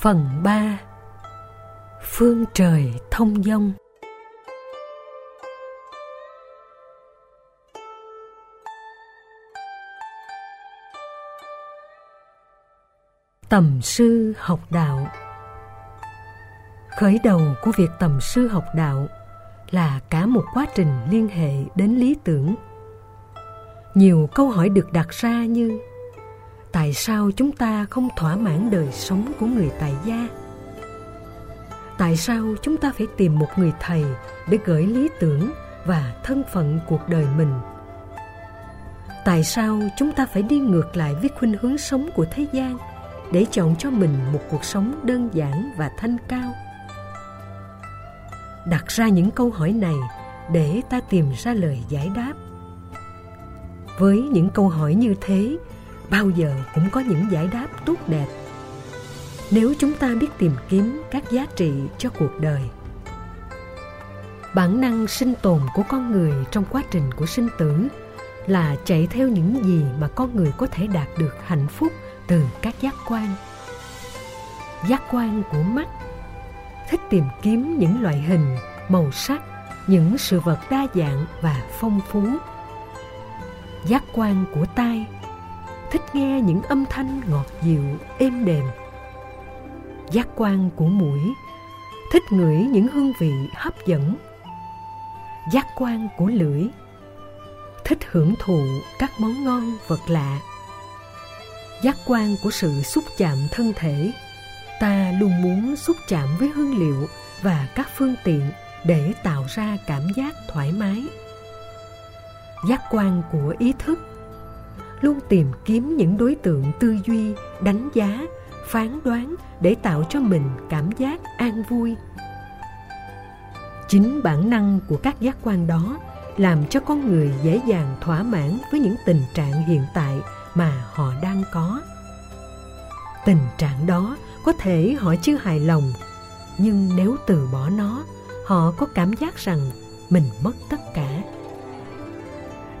Phần 3 Phương trời thông dông. Tầm sư học đạo. Khởi đầu của việc tầm sư học đạo là cả một quá trình liên hệ đến lý tưởng. Nhiều câu hỏi được đặt ra như tại sao chúng ta không thỏa mãn đời sống của người tại gia? Tại sao chúng ta phải tìm một người thầy để gửi lý tưởng và thân phận cuộc đời mình? Tại sao chúng ta phải đi ngược lại với khuynh hướng sống của thế gian để chọn cho mình một cuộc sống đơn giản và thanh cao? Đặt ra những câu hỏi này để ta tìm ra lời giải đáp. Với những câu hỏi như thế bao giờ cũng có những giải đáp tốt đẹp. Nếu chúng ta biết tìm kiếm các giá trị cho cuộc đời, bản năng sinh tồn của con người trong quá trình của sinh tử là chạy theo những gì mà con người có thể đạt được hạnh phúc từ các giác quan. Giác quan của mắt, thích tìm kiếm những loại hình, màu sắc, những sự vật đa dạng và phong phú. Giác quan của tai thích nghe những âm thanh ngọt dịu, êm đềm. Giác quan của mũi thích ngửi những hương vị hấp dẫn. Giác quan của lưỡi thích hưởng thụ các món ngon, vật lạ. Giác quan của sự xúc chạm thân thể, ta luôn muốn xúc chạm với hương liệu và các phương tiện để tạo ra cảm giác thoải mái. Giác quan của ý thức luôn tìm kiếm những đối tượng tư duy, đánh giá, phán đoán để tạo cho mình cảm giác an vui. Chính bản năng của các giác quan đó làm cho con người dễ dàng thỏa mãn với những tình trạng hiện tại mà họ đang có. Tình trạng đó có thể họ chưa hài lòng, nhưng nếu từ bỏ nó, họ có cảm giác rằng mình mất tất cả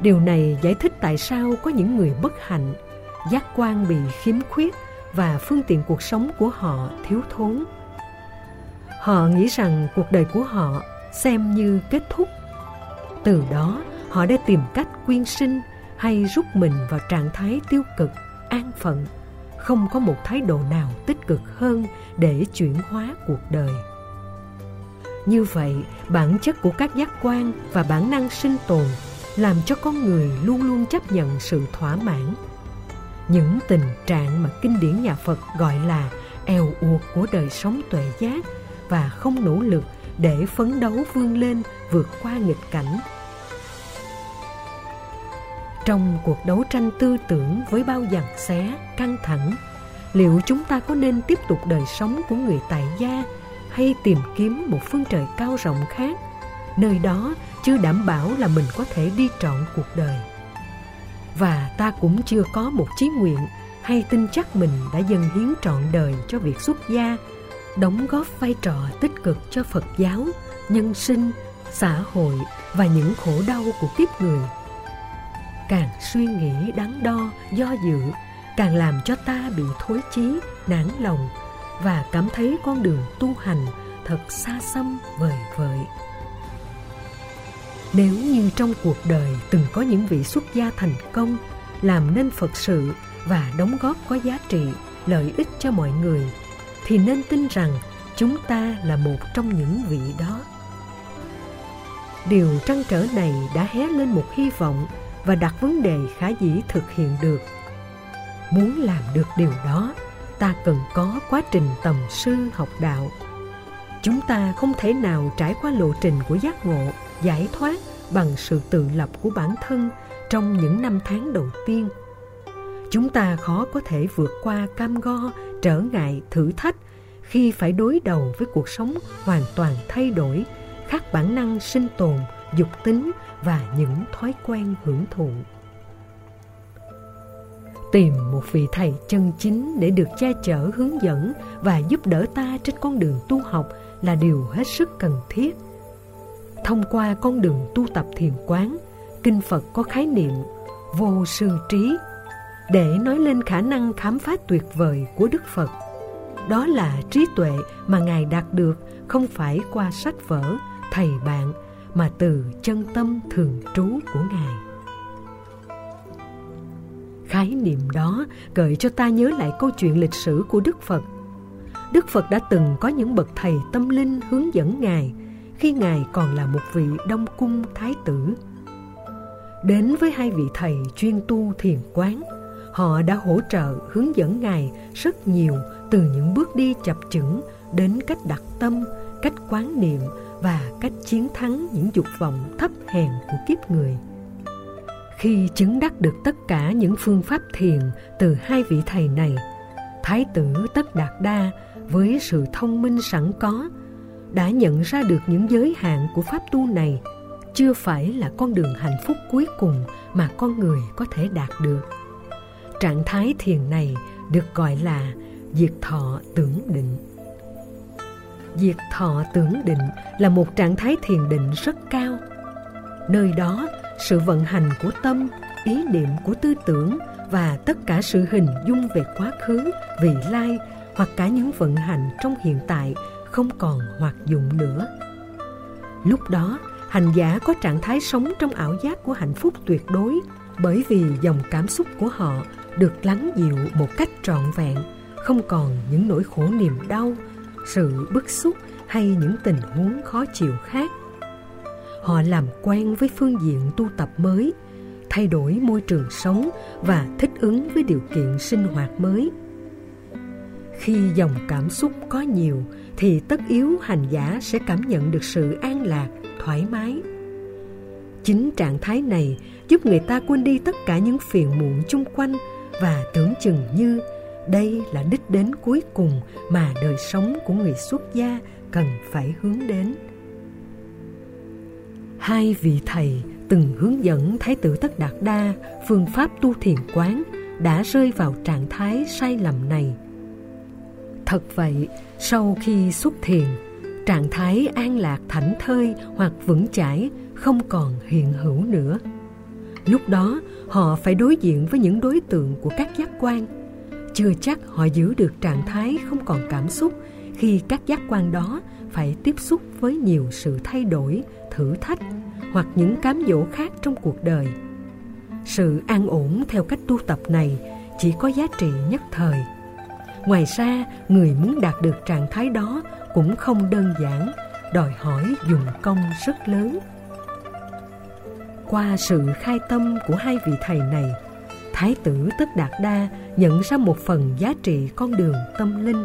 điều này giải thích tại sao có những người bất hạnh, giác quan bị khiếm khuyết và phương tiện cuộc sống của họ thiếu thốn. Họ nghĩ rằng cuộc đời của họ xem như kết thúc. Từ đó, họ đã tìm cách quyên sinh hay rút mình vào trạng thái tiêu cực, an phận. Không có một thái độ nào tích cực hơn để chuyển hóa cuộc đời. Như vậy, bản chất của các giác quan và bản năng sinh tồn làm cho con người luôn luôn chấp nhận sự thỏa mãn. Những tình trạng mà kinh điển nhà phật gọi là eo uột của đời sống tuệ giác và không nỗ lực để phấn đấu vươn lên vượt qua nghịch cảnh. Trong cuộc đấu tranh tư tưởng với bao dằn xé, căng thẳng, liệu chúng ta có nên tiếp tục đời sống của người tại gia hay tìm kiếm một phương trời cao rộng khác? Nơi đó chưa đảm bảo là mình có thể đi trọn cuộc đời. Và ta cũng chưa có một chí nguyện hay tin chắc mình đã dâng hiến trọn đời cho việc xuất gia, đóng góp vai trò tích cực cho phật giáo, nhân sinh, xã hội và những khổ đau của kiếp người. Càng suy nghĩ đắn đo, do dự, càng làm cho ta bị thối chí, nản lòng và cảm thấy con đường tu hành thật xa xăm vời vợi nếu như trong cuộc đời từng có những vị xuất gia thành công, làm nên phật sự và đóng góp có giá trị, lợi ích cho mọi người, thì nên tin rằng chúng ta là một trong những vị đó. Điều trăn trở này đã hé lên một hy vọng và đặt vấn đề khả dĩ thực hiện được. Muốn làm được điều đó, ta cần có quá trình tầm sư học đạo. Chúng ta không thể nào trải qua lộ trình của giác ngộ giải thoát bằng sự tự lập của bản thân trong những năm tháng đầu tiên. Chúng ta khó có thể vượt qua cam go, trở ngại, thử thách khi phải đối đầu với cuộc sống hoàn toàn thay đổi, khác bản năng sinh tồn, dục tính và những thói quen hưởng thụ. Tìm một vị thầy chân chính để được che chở, hướng dẫn và giúp đỡ ta trên con đường tu học là điều hết sức cần thiết thông qua con đường tu tập thiền quán kinh phật có khái niệm vô sư trí để nói lên khả năng khám phá tuyệt vời của đức phật Đó là trí tuệ mà Ngài đạt được không phải qua sách vở, thầy bạn, mà từ chân tâm thường trú của Ngài. Khái niệm đó gợi cho ta nhớ lại câu chuyện lịch sử của Đức Phật. Đức Phật đã từng có những bậc thầy tâm linh hướng dẫn Ngài khi Ngài còn là một vị đông cung thái tử. Đến với hai vị thầy chuyên tu thiền quán, họ đã hỗ trợ hướng dẫn Ngài rất nhiều từ những bước đi chập chững đến cách đặt tâm, cách quán niệm và cách chiến thắng những dục vọng thấp hèn của kiếp người. Khi chứng đắc được tất cả những phương pháp thiền từ hai vị thầy này, Thái tử Tất Đạt Đa với sự thông minh sẵn có đã nhận ra được những giới hạn của pháp tu này chưa phải là con đường hạnh phúc cuối cùng mà con người có thể đạt được. Trạng thái thiền này được gọi là diệt thọ tưởng định. Diệt thọ tưởng định là một trạng thái thiền định rất cao. Nơi đó, sự vận hành của tâm, ý niệm của tư tưởng và tất cả sự hình dung về quá khứ, vị lai hoặc cả những vận hành trong hiện tại không còn hoạt dụng nữa. Lúc đó, hành giả có trạng thái sống trong ảo giác của hạnh phúc tuyệt đối bởi vì dòng cảm xúc của họ được lắng dịu một cách trọn vẹn, không còn những nỗi khổ niềm đau, sự bức xúc hay những tình huống khó chịu khác. Họ làm quen với phương diện tu tập mới, thay đổi môi trường sống và thích ứng với điều kiện sinh hoạt mới. Khi dòng cảm xúc có nhiều thì tất yếu hành giả sẽ cảm nhận được sự an lạc, thoải mái. Chính trạng thái này giúp người ta quên đi tất cả những phiền muộn chung quanh và tưởng chừng như đây là đích đến cuối cùng mà đời sống của người xuất gia cần phải hướng đến. Hai vị thầy từng hướng dẫn Thái tử Tất Đạt Đa phương pháp tu thiền quán đã rơi vào trạng thái sai lầm này. Thật vậy, sau khi xuất thiền, trạng thái an lạc thảnh thơi hoặc vững chãi không còn hiện hữu nữa. Lúc đó, họ phải đối diện với những đối tượng của các giác quan. Chưa chắc họ giữ được trạng thái không còn cảm xúc khi các giác quan đó phải tiếp xúc với nhiều sự thay đổi, thử thách hoặc những cám dỗ khác trong cuộc đời. Sự an ổn theo cách tu tập này chỉ có giá trị nhất thời. Ngoài ra, người muốn đạt được trạng thái đó cũng không đơn giản, đòi hỏi dùng công rất lớn. Qua sự khai tâm của hai vị thầy này, Thái tử Tất Đạt Đa nhận ra một phần giá trị con đường tâm linh.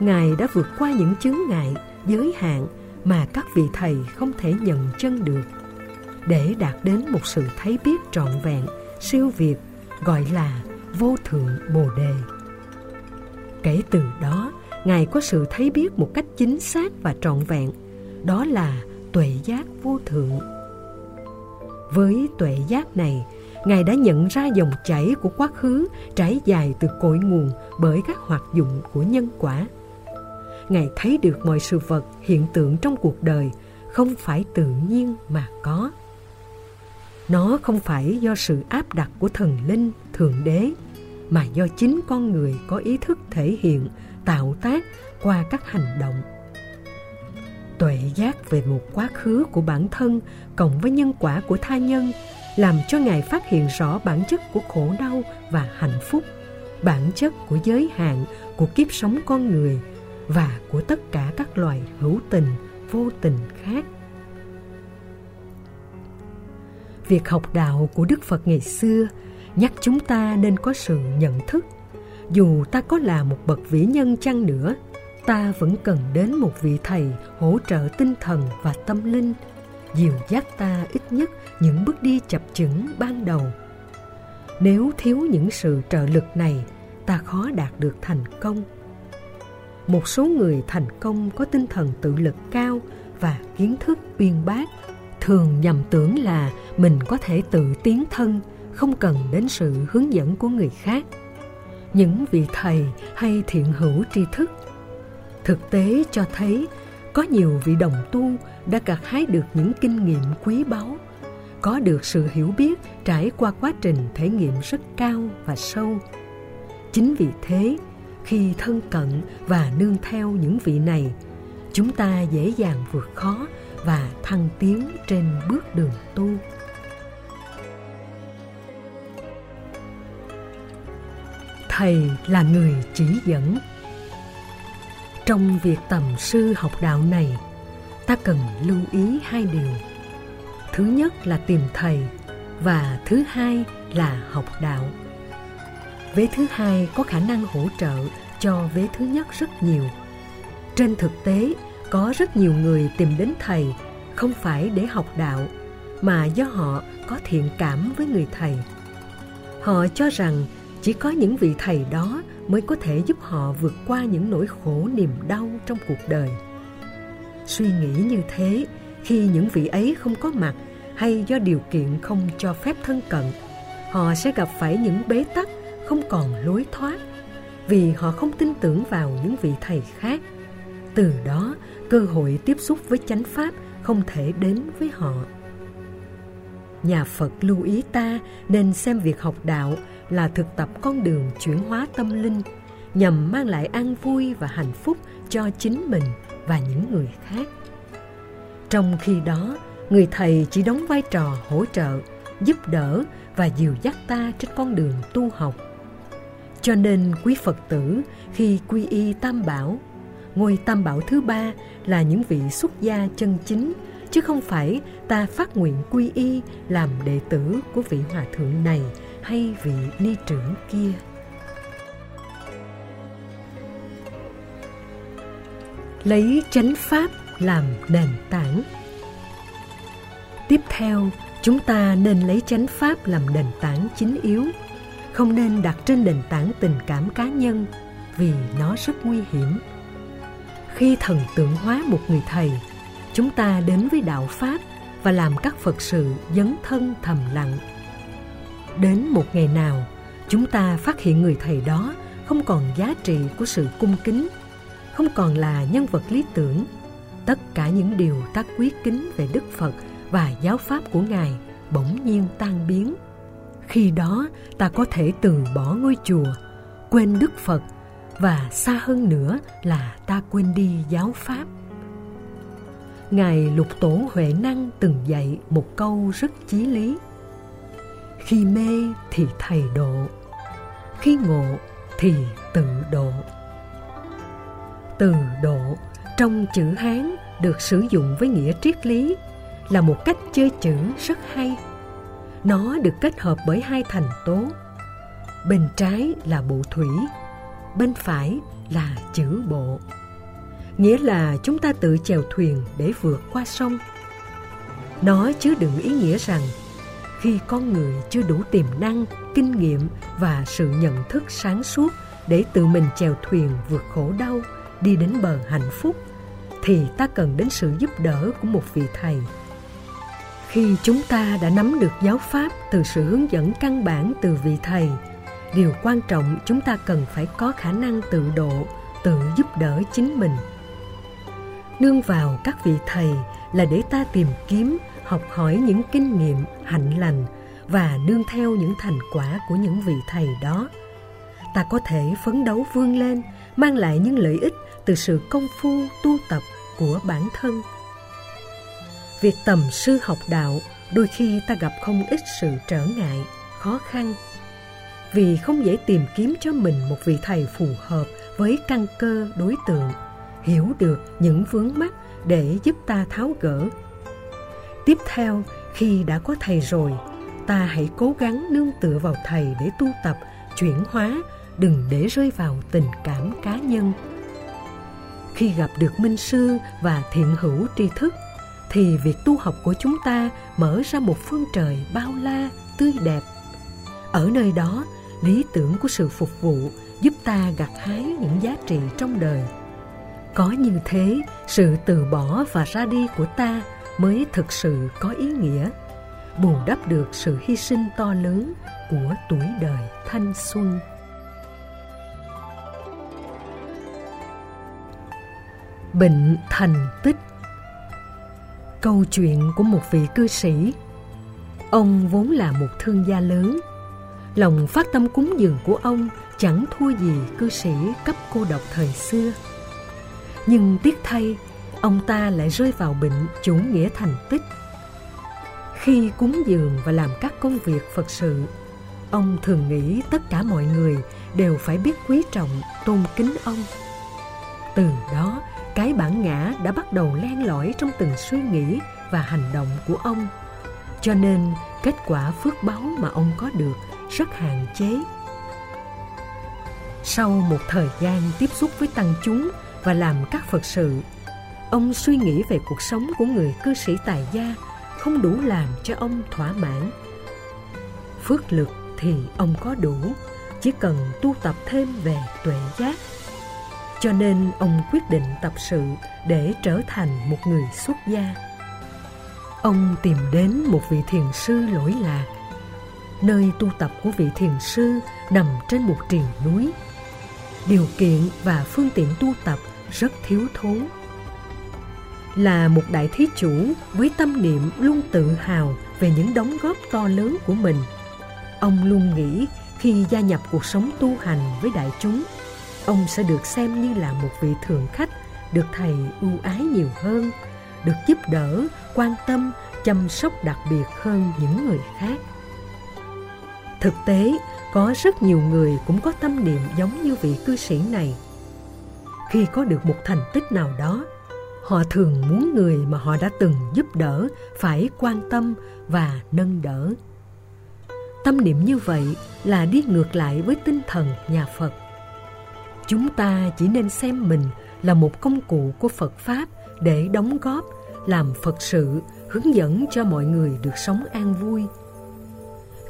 Ngài đã vượt qua những chướng ngại, giới hạn mà các vị thầy không thể nhận chân được để đạt đến một sự thấy biết trọn vẹn, siêu việt gọi là vô thượng bồ đề. Kể từ đó, Ngài có sự thấy biết một cách chính xác và trọn vẹn, đó là tuệ giác vô thượng. Với tuệ giác này, Ngài đã nhận ra dòng chảy của quá khứ trải dài từ cội nguồn bởi các hoạt dụng của nhân quả. Ngài thấy được mọi sự vật, hiện tượng trong cuộc đời không phải tự nhiên mà có. Nó không phải do sự áp đặt của thần linh, thượng đế, mà do chính con người có ý thức thể hiện, tạo tác qua các hành động. Tuệ giác về một quá khứ của bản thân cộng với nhân quả của tha nhân làm cho Ngài phát hiện rõ bản chất của khổ đau và hạnh phúc, bản chất của giới hạn của kiếp sống con người và của tất cả các loài hữu tình, vô tình khác. Việc học đạo của Đức Phật ngày xưa nhắc chúng ta nên có sự nhận thức. Dù ta có là một bậc vĩ nhân chăng nữa, ta vẫn cần đến một vị thầy hỗ trợ tinh thần và tâm linh, dìu dắt ta ít nhất những bước đi chập chững ban đầu. Nếu thiếu những sự trợ lực này, ta khó đạt được thành công một số người thành công có tinh thần tự lực cao và kiến thức uyên bác thường nhầm tưởng là mình có thể tự tiến thân không cần đến sự hướng dẫn của người khác. Những vị thầy hay thiện hữu tri thức thực tế cho thấy có nhiều vị đồng tu đã gặt hái được những kinh nghiệm quý báu, có được sự hiểu biết trải qua quá trình thể nghiệm rất cao và sâu. Chính vì thế, khi thân cận và nương theo những vị này, chúng ta dễ dàng vượt khó và thăng tiến trên bước đường tu. Thầy là người chỉ dẫn. Trong việc tầm sư học đạo này, ta cần lưu ý hai điều. Thứ nhất là tìm thầy và thứ hai là học đạo. Vế thứ hai có khả năng hỗ trợ cho vế thứ nhất rất nhiều. Trên thực tế, có rất nhiều người tìm đến thầy không phải để học đạo, mà do họ có thiện cảm với người thầy. Họ cho rằng chỉ có những vị thầy đó mới có thể giúp họ vượt qua những nỗi khổ niềm đau trong cuộc đời. Suy nghĩ như thế, khi những vị ấy không có mặt hay do điều kiện không cho phép thân cận, họ sẽ gặp phải những bế tắc, không còn lối thoát, vì họ không tin tưởng vào những vị thầy khác. Từ đó, cơ hội tiếp xúc với chánh pháp không thể đến với họ. Nhà phật lưu ý ta nên xem việc học đạo là thực tập con đường chuyển hóa tâm linh, nhằm mang lại an vui và hạnh phúc cho chính mình và những người khác. Trong khi đó, người thầy chỉ đóng vai trò hỗ trợ, giúp đỡ và dìu dắt ta trên con đường tu học. Cho nên quý phật tử, khi quy y tam bảo, ngôi tam bảo thứ ba là những vị xuất gia chân chính, chứ không phải ta phát nguyện quy y làm đệ tử của vị hòa thượng này hay vị ni trưởng kia? Lấy chánh pháp làm nền tảng. Tiếp theo, chúng ta nên lấy chánh pháp làm nền tảng chính yếu. Không nên đặt trên nền tảng tình cảm cá nhân vì nó rất nguy hiểm. Khi thần tượng hóa một người thầy, chúng ta đến với đạo pháp và làm các phật sự dấn thân thầm lặng đến một ngày nào, chúng ta phát hiện người thầy đó không còn giá trị của sự cung kính, không còn là nhân vật lý tưởng. Tất cả những điều ta quý kính về đức phật và giáo pháp của ngài bỗng nhiên tan biến. Khi đó, ta có thể từ bỏ ngôi chùa, quên đức phật và xa hơn nữa là ta quên đi giáo pháp. Ngài lục tổ huệ năng từng dạy một câu rất chí lý khi mê thì thầy độ, khi ngộ thì tự độ. Từ độ trong chữ hán được sử dụng với nghĩa triết lý là một cách chơi chữ rất hay. Nó được kết hợp bởi hai thành tố. Bên trái là bộ thủy, bên phải là chữ bộ. Nghĩa là chúng ta tự chèo thuyền để vượt qua sông. Nó chứa đựng ý nghĩa rằng khi con người chưa đủ tiềm năng, kinh nghiệm và sự nhận thức sáng suốt để tự mình chèo thuyền vượt khổ đau, đi đến bờ hạnh phúc, thì ta cần đến sự giúp đỡ của một vị thầy. Khi chúng ta đã nắm được giáo pháp từ sự hướng dẫn căn bản từ vị thầy, điều quan trọng chúng ta cần phải có khả năng tự độ, tự giúp đỡ chính mình. Nương vào các vị thầy là để ta tìm kiếm học hỏi những kinh nghiệm, hạnh lành và nương theo những thành quả của những vị thầy đó. Ta có thể phấn đấu vươn lên, mang lại những lợi ích từ sự công phu, tu tập của bản thân. Việc tầm sư học đạo đôi khi ta gặp không ít sự trở ngại, khó khăn. Vì không dễ tìm kiếm cho mình một vị thầy phù hợp với căn cơ đối tượng, hiểu được những vướng mắc để giúp ta tháo gỡ tiếp theo, khi đã có thầy rồi, ta hãy cố gắng nương tựa vào thầy để tu tập, chuyển hóa, đừng để rơi vào tình cảm cá nhân. Khi gặp được minh sư và thiện hữu tri thức, thì việc tu học của chúng ta mở ra một phương trời bao la, tươi đẹp. Ở nơi đó, lý tưởng của sự phục vụ giúp ta gặt hái những giá trị trong đời. Có như thế, sự từ bỏ và ra đi của ta mới thực sự có ý nghĩa bù đắp được sự hy sinh to lớn của tuổi đời thanh xuân. Bệnh thành tích. Câu chuyện của một vị cư sĩ. Ông vốn là một thương gia lớn. Lòng phát tâm cúng dường của ông chẳng thua gì cư sĩ cấp cô độc thời xưa. Nhưng tiếc thay, ông ta lại rơi vào bệnh chủ nghĩa thành tích. Khi cúng dường và làm các công việc Phật sự, ông thường nghĩ tất cả mọi người đều phải biết quý trọng, tôn kính ông. Từ đó, cái bản ngã đã bắt đầu len lỏi trong từng suy nghĩ và hành động của ông. Cho nên, kết quả phước báu mà ông có được rất hạn chế. Sau một thời gian tiếp xúc với tăng chúng và làm các Phật sự, ông suy nghĩ về cuộc sống của người cư sĩ tài gia không đủ làm cho ông thỏa mãn. Phước lực thì ông có đủ, chỉ cần tu tập thêm về tuệ giác. Cho nên ông quyết định tập sự để trở thành một người xuất gia. Ông tìm đến một vị thiền sư lỗi lạc. Nơi tu tập của vị thiền sư nằm trên một triền núi. Điều kiện và phương tiện tu tập rất thiếu thốn là một đại thí chủ với tâm niệm luôn tự hào về những đóng góp to lớn của mình. Ông luôn nghĩ khi gia nhập cuộc sống tu hành với đại chúng, ông sẽ được xem như là một vị thượng khách, được thầy ưu ái nhiều hơn, được giúp đỡ, quan tâm, chăm sóc đặc biệt hơn những người khác. Thực tế, có rất nhiều người cũng có tâm niệm giống như vị cư sĩ này. Khi có được một thành tích nào đó, họ thường muốn người mà họ đã từng giúp đỡ phải quan tâm và nâng đỡ. Tâm niệm như vậy là đi ngược lại với tinh thần nhà phật. Chúng ta chỉ nên xem mình là một công cụ của phật pháp để đóng góp, làm phật sự, hướng dẫn cho mọi người được sống an vui.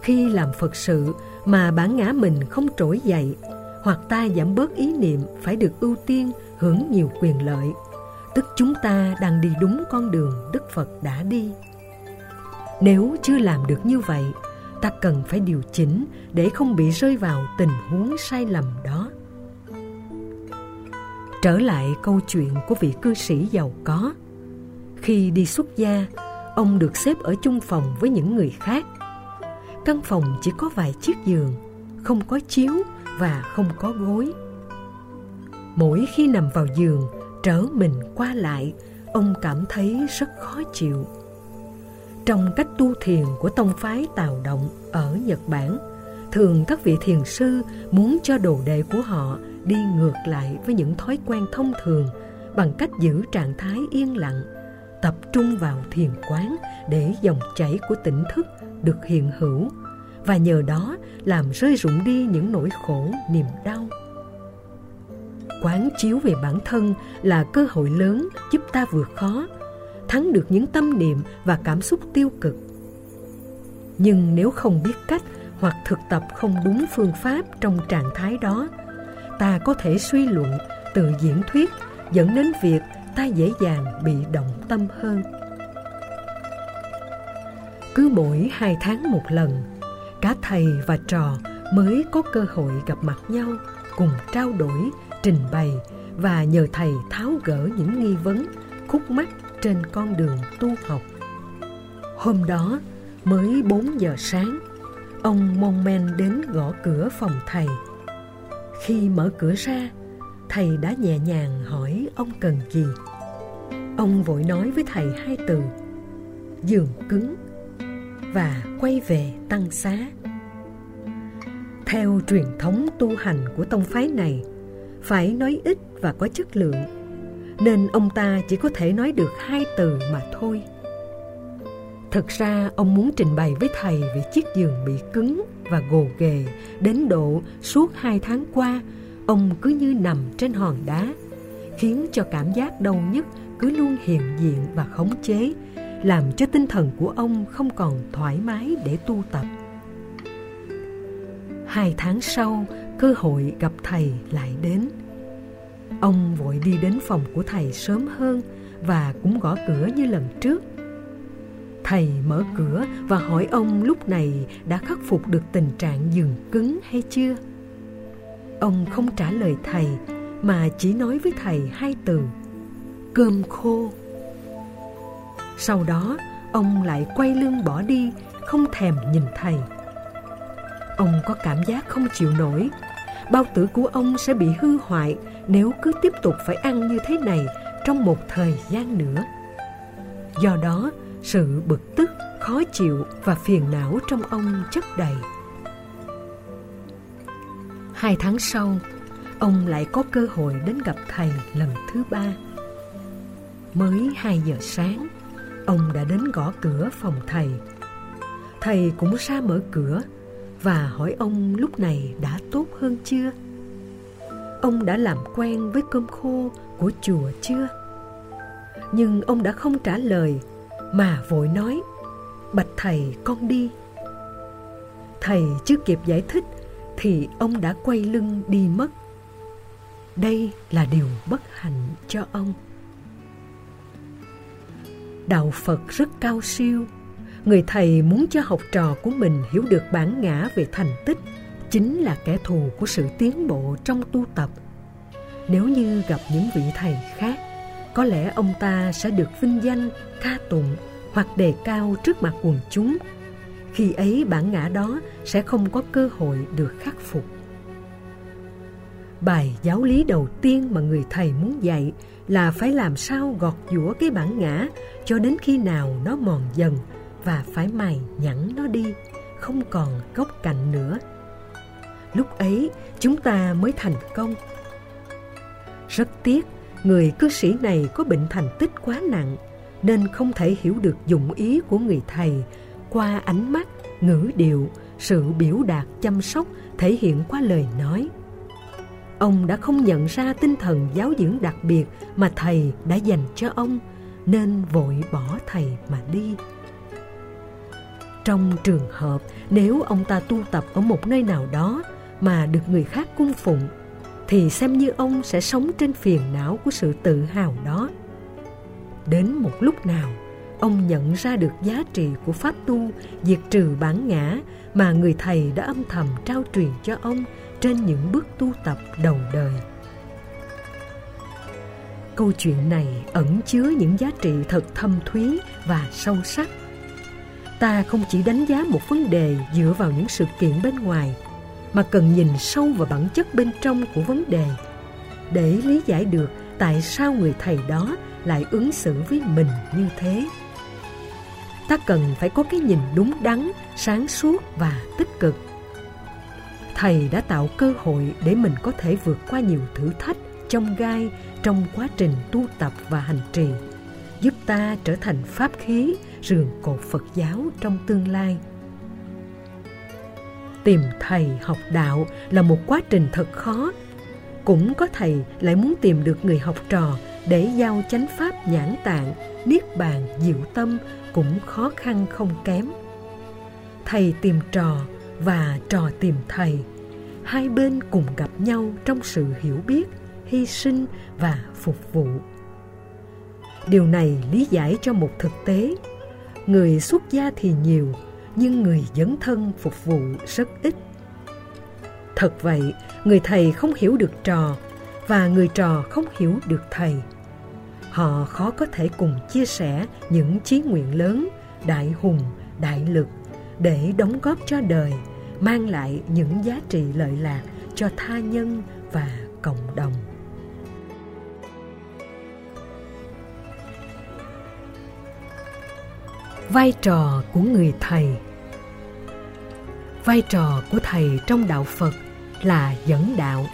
Khi làm phật sự mà bản ngã mình không trỗi dậy, hoặc ta giảm bớt ý niệm phải được ưu tiên, hưởng nhiều quyền lợi tức chúng ta đang đi đúng con đường Đức Phật đã đi. Nếu chưa làm được như vậy, ta cần phải điều chỉnh để không bị rơi vào tình huống sai lầm đó. Trở lại câu chuyện của vị cư sĩ giàu có. Khi đi xuất gia, ông được xếp ở chung phòng với những người khác. Căn phòng chỉ có vài chiếc giường, không có chiếu và không có gối. Mỗi khi nằm vào giường, trở mình qua lại, ông cảm thấy rất khó chịu. Trong cách tu thiền của tông phái tào động ở nhật bản, thường các vị thiền sư muốn cho đồ đệ của họ đi ngược lại với những thói quen thông thường bằng cách giữ trạng thái yên lặng, tập trung vào thiền quán để dòng chảy của tỉnh thức được hiện hữu và nhờ đó làm rơi rụng đi những nỗi khổ niềm đau quán chiếu về bản thân là cơ hội lớn giúp ta vượt khó, thắng được những tâm niệm và cảm xúc tiêu cực. Nhưng nếu không biết cách hoặc thực tập không đúng phương pháp trong trạng thái đó, ta có thể suy luận, tự diễn thuyết, dẫn đến việc ta dễ dàng bị động tâm hơn. Cứ mỗi hai tháng một lần, cả thầy và trò mới có cơ hội gặp mặt nhau, cùng trao đổi trình bày và nhờ thầy tháo gỡ những nghi vấn khúc mắc trên con đường tu học. Hôm đó, mới 4 giờ sáng, ông mong men đến gõ cửa phòng thầy. Khi mở cửa ra, thầy đã nhẹ nhàng hỏi ông cần gì. Ông vội nói với thầy hai từ, giường cứng, và quay về tăng xá. Theo truyền thống tu hành của tông phái này, phải nói ít và có chất lượng, nên ông ta chỉ có thể nói được hai từ mà thôi. Thực ra, ông muốn trình bày với thầy về chiếc giường bị cứng và gồ ghề đến độ suốt hai tháng qua, ông cứ như nằm trên hòn đá, khiến cho cảm giác đau nhức cứ luôn hiện diện và khống chế, làm cho tinh thần của ông không còn thoải mái để tu tập. Hai tháng sau cơ hội gặp thầy lại đến. Ông vội đi đến phòng của thầy sớm hơn và cũng gõ cửa như lần trước. Thầy mở cửa và hỏi ông lúc này đã khắc phục được tình trạng giường cứng hay chưa. Ông không trả lời thầy mà chỉ nói với thầy hai từ cơm khô. Sau đó, ông lại quay lưng bỏ đi, không thèm nhìn thầy. Ông có cảm giác không chịu nổi bao tử của ông sẽ bị hư hoại nếu cứ tiếp tục phải ăn như thế này trong một thời gian nữa. Do đó, sự bực tức, khó chịu và phiền não trong ông chất đầy. Hai tháng sau, ông lại có cơ hội đến gặp thầy lần thứ ba. Mới hai giờ sáng, ông đã đến gõ cửa phòng thầy. Thầy cũng ra mở cửa và hỏi ông lúc này đã tốt hơn chưa? Ông đã làm quen với cơm khô của chùa chưa? Nhưng ông đã không trả lời, mà vội nói, Bạch thầy, con đi Thầy, chưa kịp giải thích thì ông đã quay lưng đi mất. Đây là điều bất hạnh cho ông. Đạo Phật rất cao siêu. Người thầy muốn cho học trò của mình hiểu được bản ngã về thành tích chính là kẻ thù của sự tiến bộ trong tu tập. Nếu như gặp những vị thầy khác, có lẽ ông ta sẽ được vinh danh, ca tụng hoặc đề cao trước mặt quần chúng khi ấy bản ngã đó sẽ không có cơ hội được khắc phục. Bài giáo lý đầu tiên mà người thầy muốn dạy là phải làm sao gọt giũa cái bản ngã cho đến khi nào nó mòn dần và phải mài nhẵn nó đi, không còn gốc cạnh nữa. Lúc ấy chúng ta mới thành công. Rất tiếc, người cư sĩ này có bệnh thành tích quá nặng nên không thể hiểu được dụng ý của người thầy qua ánh mắt, ngữ điệu, sự biểu đạt chăm sóc thể hiện qua lời nói. Ông đã không nhận ra tinh thần giáo dưỡng đặc biệt mà thầy đã dành cho ông, nên vội bỏ thầy mà đi. Trong trường hợp nếu ông ta tu tập ở một nơi nào đó mà được người khác cung phụng, thì xem như ông sẽ sống trên phiền não của sự tự hào đó. Đến một lúc nào, ông nhận ra được giá trị của pháp tu diệt trừ bản ngã mà người thầy đã âm thầm trao truyền cho ông trên những bước tu tập đầu đời. Câu chuyện này ẩn chứa những giá trị thật thâm thúy và sâu sắc. Ta không chỉ đánh giá một vấn đề dựa vào những sự kiện bên ngoài, mà cần nhìn sâu vào bản chất bên trong của vấn đề để lý giải được tại sao người thầy đó lại ứng xử với mình như thế ta cần phải có cái nhìn đúng đắn, sáng suốt và tích cực. Thầy đã tạo cơ hội để mình có thể vượt qua nhiều thử thách trong gai trong quá trình tu tập và hành trì, giúp ta trở thành pháp khí rường cột Phật giáo trong tương lai. Tìm thầy học đạo là một quá trình thật khó. Cũng có thầy lại muốn tìm được người học trò để giao chánh pháp nhãn tạng, niết bàn, diệu tâm cũng khó khăn không kém. Thầy tìm trò và trò tìm thầy, hai bên cùng gặp nhau trong sự hiểu biết, hy sinh và phục vụ. Điều này lý giải cho một thực tế. Người xuất gia thì nhiều, nhưng người dấn thân phục vụ rất ít. Thật vậy, người thầy không hiểu được trò và người trò không hiểu được thầy họ khó có thể cùng chia sẻ những chí nguyện lớn, đại hùng, đại lực để đóng góp cho đời, mang lại những giá trị lợi lạc cho tha nhân và cộng đồng. Vai trò của người thầy Vai trò của thầy trong đạo Phật là dẫn đạo.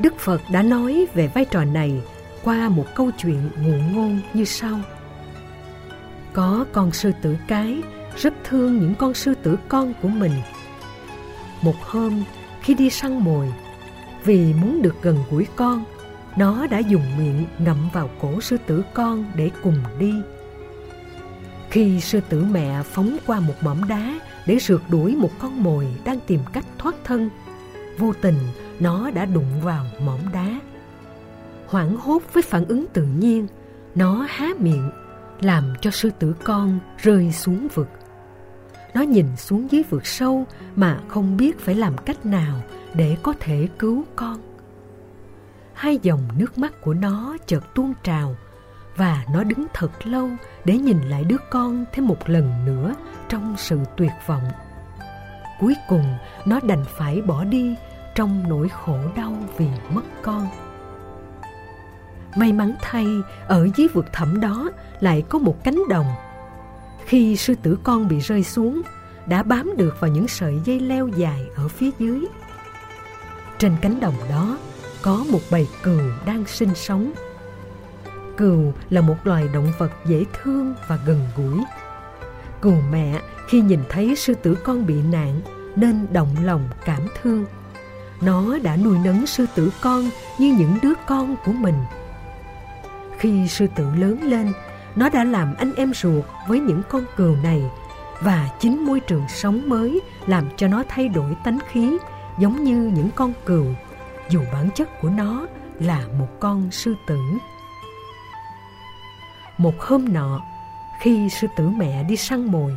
Đức Phật đã nói về vai trò này qua một câu chuyện ngụ ngôn như sau. Có con sư tử cái rất thương những con sư tử con của mình. Một hôm khi đi săn mồi, vì muốn được gần gũi con, nó đã dùng miệng ngậm vào cổ sư tử con để cùng đi. Khi sư tử mẹ phóng qua một mỏm đá để rượt đuổi một con mồi đang tìm cách thoát thân, vô tình nó đã đụng vào mỏm đá. Hoảng hốt với phản ứng tự nhiên nó há miệng làm cho sư tử con rơi xuống vực. Nó nhìn xuống dưới vực sâu mà không biết phải làm cách nào để có thể cứu con. Hai dòng nước mắt của nó chợt tuôn trào và nó đứng thật lâu để nhìn lại đứa con thêm một lần nữa trong sự tuyệt vọng. Cuối cùng, nó đành phải bỏ đi trong nỗi khổ đau vì mất con. May mắn thay, ở dưới vực thẳm đó lại có một cánh đồng. Khi sư tử con bị rơi xuống, đã bám được vào những sợi dây leo dài ở phía dưới. Trên cánh đồng đó có một bầy cừu đang sinh sống cừu là một loài động vật dễ thương và gần gũi. Cừu mẹ khi nhìn thấy sư tử con bị nạn nên động lòng cảm thương. Nó đã nuôi nấng sư tử con như những đứa con của mình. Khi sư tử lớn lên, nó đã làm anh em ruột với những con cừu này và chính môi trường sống mới làm cho nó thay đổi tánh khí giống như những con cừu, dù bản chất của nó là một con sư tử một hôm nọ, khi sư tử mẹ đi săn mồi,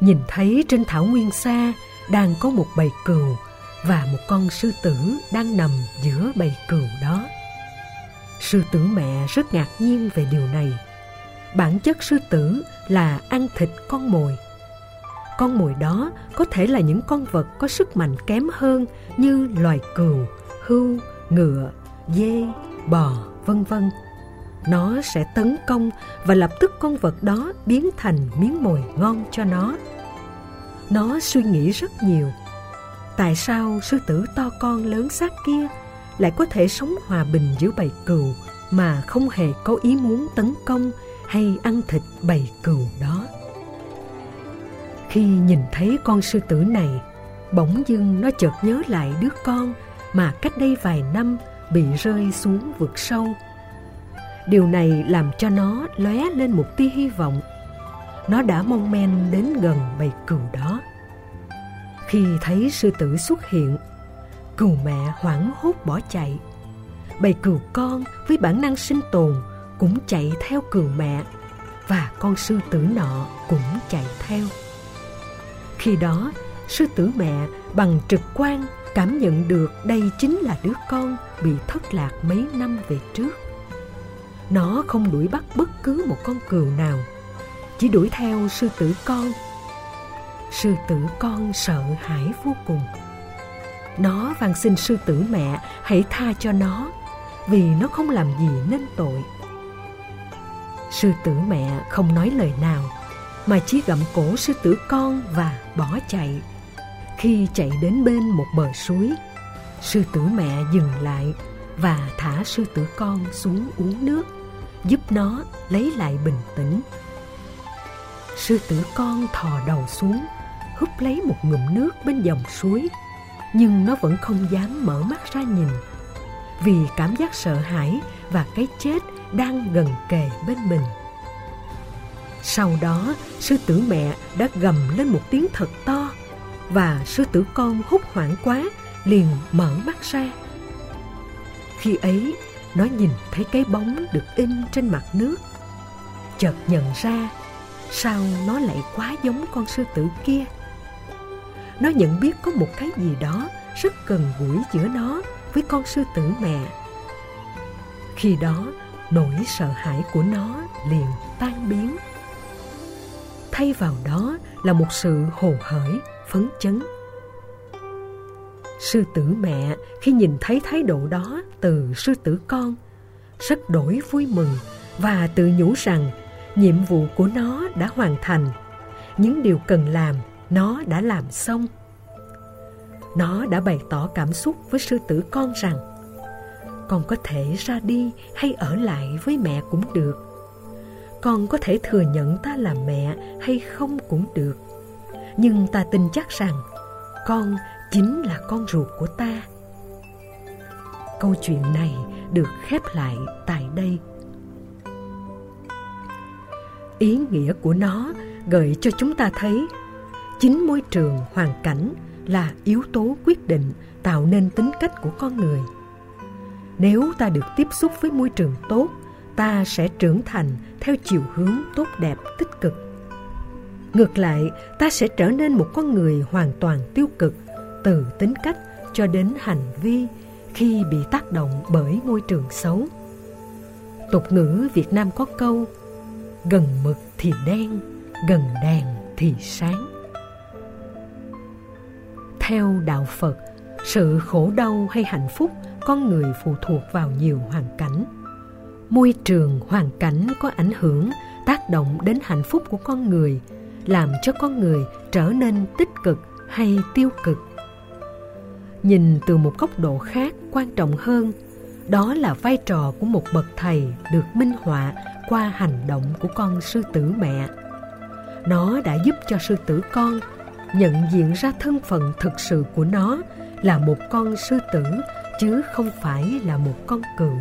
nhìn thấy trên thảo nguyên xa đang có một bầy cừu và một con sư tử đang nằm giữa bầy cừu đó. Sư tử mẹ rất ngạc nhiên về điều này. Bản chất sư tử là ăn thịt con mồi. Con mồi đó có thể là những con vật có sức mạnh kém hơn như loài cừu hươu ngựa, dê, bò, vân vân nó sẽ tấn công và lập tức con vật đó biến thành miếng mồi ngon cho nó. Nó suy nghĩ rất nhiều. Tại sao sư tử to con lớn xác kia lại có thể sống hòa bình giữa bầy cừu mà không hề có ý muốn tấn công hay ăn thịt bầy cừu đó? Khi nhìn thấy con sư tử này, bỗng dưng nó chợt nhớ lại đứa con mà cách đây vài năm bị rơi xuống vực sâu điều này làm cho nó lóe lên một tia hy vọng. Nó đã mong men đến gần bầy cừu đó. Khi thấy sư tử xuất hiện, cừu mẹ hoảng hốt bỏ chạy. Bầy cừu con với bản năng sinh tồn cũng chạy theo cừu mẹ và con sư tử nọ cũng chạy theo. Khi đó, sư tử mẹ bằng trực quan cảm nhận được đây chính là đứa con bị thất lạc mấy năm về trước nó không đuổi bắt bất cứ một con cừu nào, chỉ đuổi theo sư tử con. Sư tử con sợ hãi vô cùng. Nó van xin sư tử mẹ hãy tha cho nó, vì nó không làm gì nên tội. Sư tử mẹ không nói lời nào, mà chỉ gặm cổ sư tử con và bỏ chạy. Khi chạy đến bên một bờ suối, sư tử mẹ dừng lại và thả sư tử con xuống uống nước, giúp nó lấy lại bình tĩnh. Sư tử con thò đầu xuống, húp lấy một ngụm nước bên dòng suối, nhưng nó vẫn không dám mở mắt ra nhìn, vì cảm giác sợ hãi và cái chết đang gần kề bên mình. Sau đó, sư tử mẹ đã gầm lên một tiếng thật to và sư tử con hút hoảng quá liền mở mắt ra khi ấy, nó nhìn thấy cái bóng được in trên mặt nước. Chợt nhận ra, sao nó lại quá giống con sư tử kia. Nó nhận biết có một cái gì đó rất gần gũi giữa nó với con sư tử mẹ. Khi đó, nỗi sợ hãi của nó liền tan biến. Thay vào đó là một sự hồ hởi, phấn chấn sư tử mẹ, khi nhìn thấy thái độ đó từ sư tử con, rất đổi vui mừng và tự nhủ rằng nhiệm vụ của nó đã hoàn thành. Những điều cần làm, nó đã làm xong. Nó đã bày tỏ cảm xúc với sư tử con rằng, con có thể ra đi hay ở lại với mẹ cũng được. Con có thể thừa nhận ta là mẹ hay không cũng được. Nhưng ta tin chắc rằng con chính là con ruột của ta. Câu chuyện này được khép lại tại đây. Ý nghĩa của nó gợi cho chúng ta thấy, chính môi trường hoàn cảnh là yếu tố quyết định tạo nên tính cách của con người. Nếu ta được tiếp xúc với môi trường tốt, ta sẽ trưởng thành theo chiều hướng tốt đẹp, tích cực. Ngược lại, ta sẽ trở nên một con người hoàn toàn tiêu cực từ tính cách cho đến hành vi khi bị tác động bởi môi trường xấu. Tục ngữ việt nam có câu, gần mực thì đen, gần đèn thì sáng. Theo đạo phật, sự khổ đau hay hạnh phúc con người phụ thuộc vào nhiều hoàn cảnh. Môi trường hoàn cảnh có ảnh hưởng, tác động đến hạnh phúc của con người, làm cho con người trở nên tích cực hay tiêu cực nhìn từ một góc độ khác quan trọng hơn, đó là vai trò của một bậc thầy được minh họa qua hành động của con sư tử mẹ. Nó đã giúp cho sư tử con nhận diện ra thân phận thực sự của nó là một con sư tử chứ không phải là một con cừu.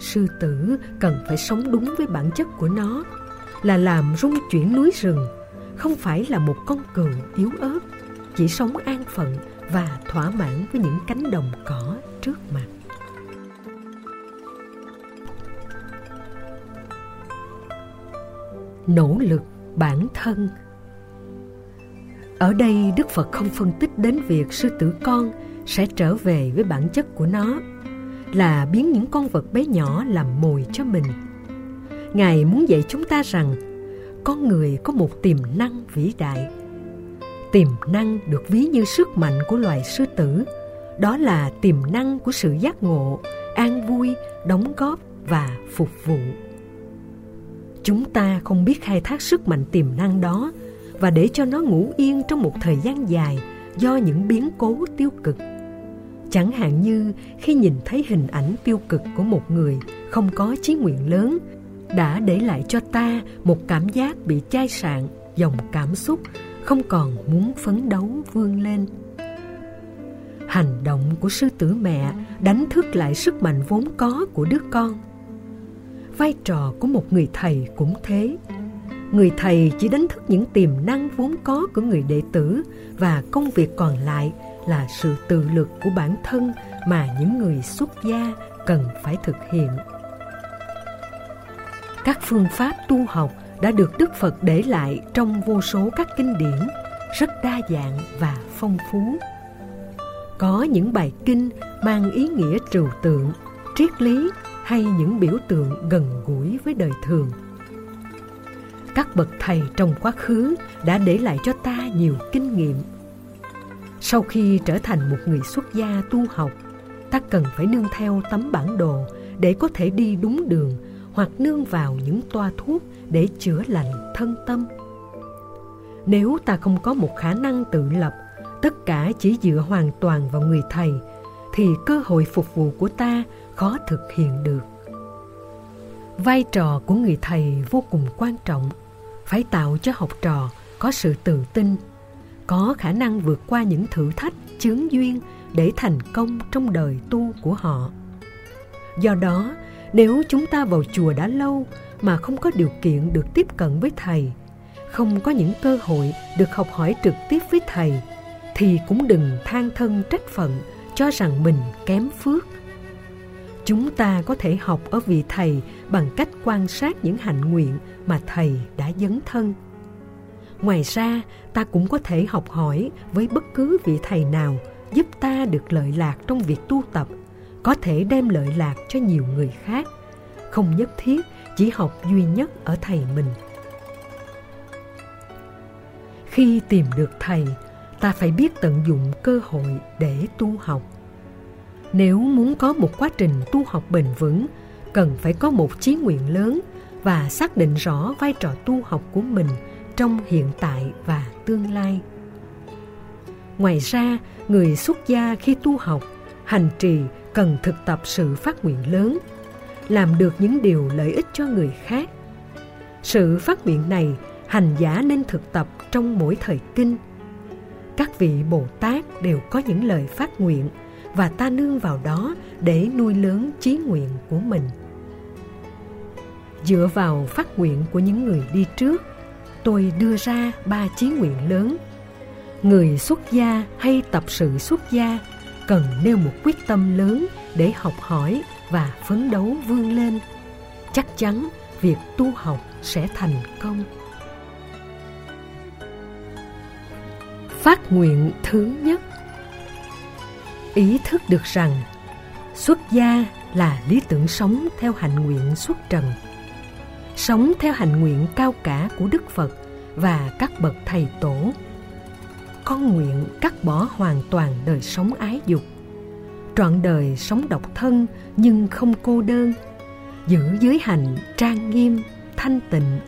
Sư tử cần phải sống đúng với bản chất của nó, là làm rung chuyển núi rừng, không phải là một con cừu yếu ớt, chỉ sống an phận và thỏa mãn với những cánh đồng cỏ trước mặt. Nỗ lực bản thân. Ở đây, đức phật không phân tích đến việc sư tử con sẽ trở về với bản chất của nó, là biến những con vật bé nhỏ làm mồi cho mình. Ngài muốn dạy chúng ta rằng, con người có một tiềm năng vĩ đại tiềm năng được ví như sức mạnh của loài sư tử. Đó là tiềm năng của sự giác ngộ, an vui, đóng góp và phục vụ. Chúng ta không biết khai thác sức mạnh tiềm năng đó và để cho nó ngủ yên trong một thời gian dài do những biến cố tiêu cực. Chẳng hạn như khi nhìn thấy hình ảnh tiêu cực của một người không có chí nguyện lớn đã để lại cho ta một cảm giác bị chai sạn, dòng cảm xúc không còn muốn phấn đấu vươn lên. Hành động của sư tử mẹ đánh thức lại sức mạnh vốn có của đứa con. Vai trò của một người thầy cũng thế. Người thầy chỉ đánh thức những tiềm năng vốn có của người đệ tử và công việc còn lại là sự tự lực của bản thân mà những người xuất gia cần phải thực hiện. Các phương pháp tu học đã được đức phật để lại trong vô số các kinh điển, rất đa dạng và phong phú. Có những bài kinh mang ý nghĩa trừu tượng, triết lý hay những biểu tượng gần gũi với đời thường. Các bậc thầy trong quá khứ đã để lại cho ta nhiều kinh nghiệm. Sau khi trở thành một người xuất gia tu học, ta cần phải nương theo tấm bản đồ để có thể đi đúng đường hoặc nương vào những toa thuốc để chữa lành thân tâm. Nếu ta không có một khả năng tự lập, tất cả chỉ dựa hoàn toàn vào người thầy, thì cơ hội phục vụ của ta khó thực hiện được. Vai trò của người thầy vô cùng quan trọng, phải tạo cho học trò có sự tự tin, có khả năng vượt qua những thử thách chướng duyên để thành công trong đời tu của họ. Do đó nếu chúng ta vào chùa đã lâu mà không có điều kiện được tiếp cận với thầy, không có những cơ hội được học hỏi trực tiếp với thầy, thì cũng đừng than thân trách phận cho rằng mình kém phước. Chúng ta có thể học ở vị thầy bằng cách quan sát những hạnh nguyện mà thầy đã dấn thân. Ngoài ra, ta cũng có thể học hỏi với bất cứ vị thầy nào giúp ta được lợi lạc trong việc tu tập có thể đem lợi lạc cho nhiều người khác. Không nhất thiết chỉ học duy nhất ở thầy mình. Khi tìm được thầy, ta phải biết tận dụng cơ hội để tu học. Nếu muốn có một quá trình tu học bền vững, cần phải có một chí nguyện lớn và xác định rõ vai trò tu học của mình trong hiện tại và tương lai. Ngoài ra, người xuất gia khi tu học, hành trì cần thực tập sự phát nguyện lớn, làm được những điều lợi ích cho người khác. Sự phát nguyện này hành giả nên thực tập trong mỗi thời kinh. Các vị bồ tát đều có những lời phát nguyện và ta nương vào đó để nuôi lớn chí nguyện của mình. Dựa vào phát nguyện của những người đi trước, tôi đưa ra ba chí nguyện lớn. Người xuất gia hay tập sự xuất gia cần nêu một quyết tâm lớn để học hỏi và phấn đấu vươn lên. Chắc chắn việc tu học sẽ thành công. Phát nguyện thứ nhất. Ý thức được rằng xuất gia là lý tưởng sống theo hạnh nguyện xuất trần. Sống theo hạnh nguyện cao cả của đức phật và các bậc thầy tổ con nguyện cắt bỏ hoàn toàn đời sống ái dục. Trọn đời sống độc thân nhưng không cô đơn, giữ giới hạnh trang nghiêm, thanh tịnh.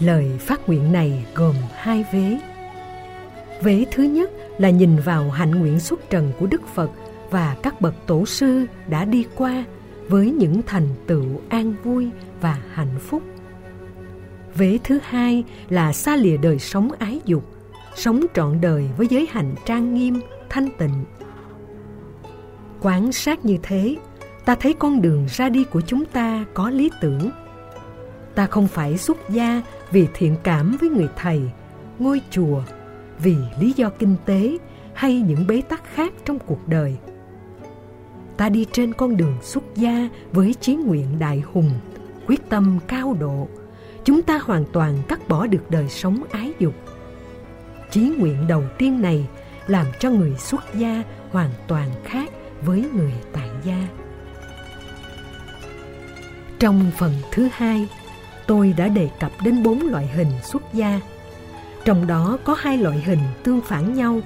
Lời phát nguyện này gồm hai vế. Vế thứ nhất là nhìn vào hạnh nguyện xuất trần của đức phật và các bậc tổ sư đã đi qua với những thành tựu an vui và hạnh phúc vế thứ hai là xa lìa đời sống ái dục, sống trọn đời với giới hạnh trang nghiêm, thanh tịnh. Quan sát như thế, ta thấy con đường ra đi của chúng ta có lý tưởng. Ta không phải xuất gia vì thiện cảm với người thầy, ngôi chùa, vì lý do kinh tế hay những bế tắc khác trong cuộc đời. Ta đi trên con đường xuất gia với chí nguyện đại hùng, quyết tâm cao độ chúng ta hoàn toàn cắt bỏ được đời sống ái dục. Chí nguyện đầu tiên này làm cho người xuất gia hoàn toàn khác với người tại gia. Trong phần thứ hai, tôi đã đề cập đến bốn loại hình xuất gia. Trong đó có hai loại hình tương phản nhau,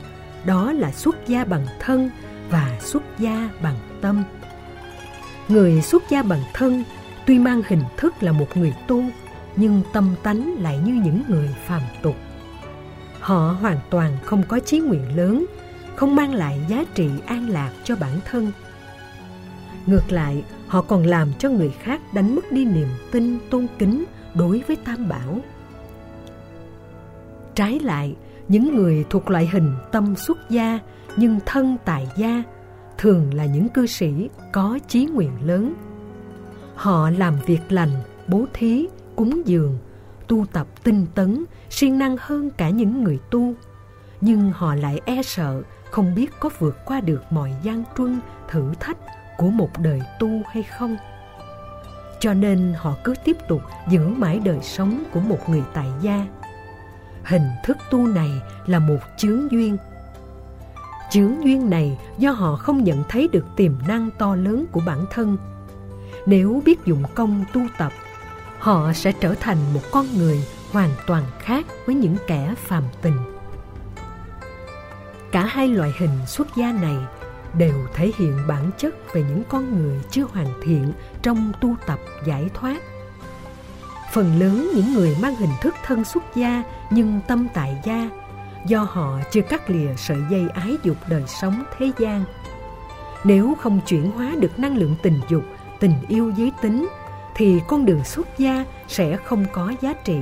đó là xuất gia bằng thân và xuất gia bằng tâm. Người xuất gia bằng thân tuy mang hình thức là một người tu nhưng tâm tánh lại như những người phàm tục. Họ hoàn toàn không có chí nguyện lớn, không mang lại giá trị an lạc cho bản thân. Ngược lại, họ còn làm cho người khác đánh mất đi niềm tin, tôn kính đối với tam bảo. Trái lại, những người thuộc loại hình tâm xuất gia nhưng thân tại gia thường là những cư sĩ có chí nguyện lớn. Họ làm việc lành, bố thí cúng dường, tu tập tinh tấn, siêng năng hơn cả những người tu. Nhưng họ lại e sợ không biết có vượt qua được mọi gian truân, thử thách của một đời tu hay không. Cho nên họ cứ tiếp tục giữ mãi đời sống của một người tại gia. Hình thức tu này là một chướng duyên. Chướng duyên này do họ không nhận thấy được tiềm năng to lớn của bản thân. Nếu biết dụng công tu tập họ sẽ trở thành một con người hoàn toàn khác với những kẻ phàm tình. Cả hai loại hình xuất gia này đều thể hiện bản chất về những con người chưa hoàn thiện trong tu tập giải thoát. Phần lớn những người mang hình thức thân xuất gia nhưng tâm tại gia, do họ chưa cắt lìa sợi dây ái dục đời sống thế gian. Nếu không chuyển hóa được năng lượng tình dục, tình yêu giới tính thì con đường xuất gia sẽ không có giá trị.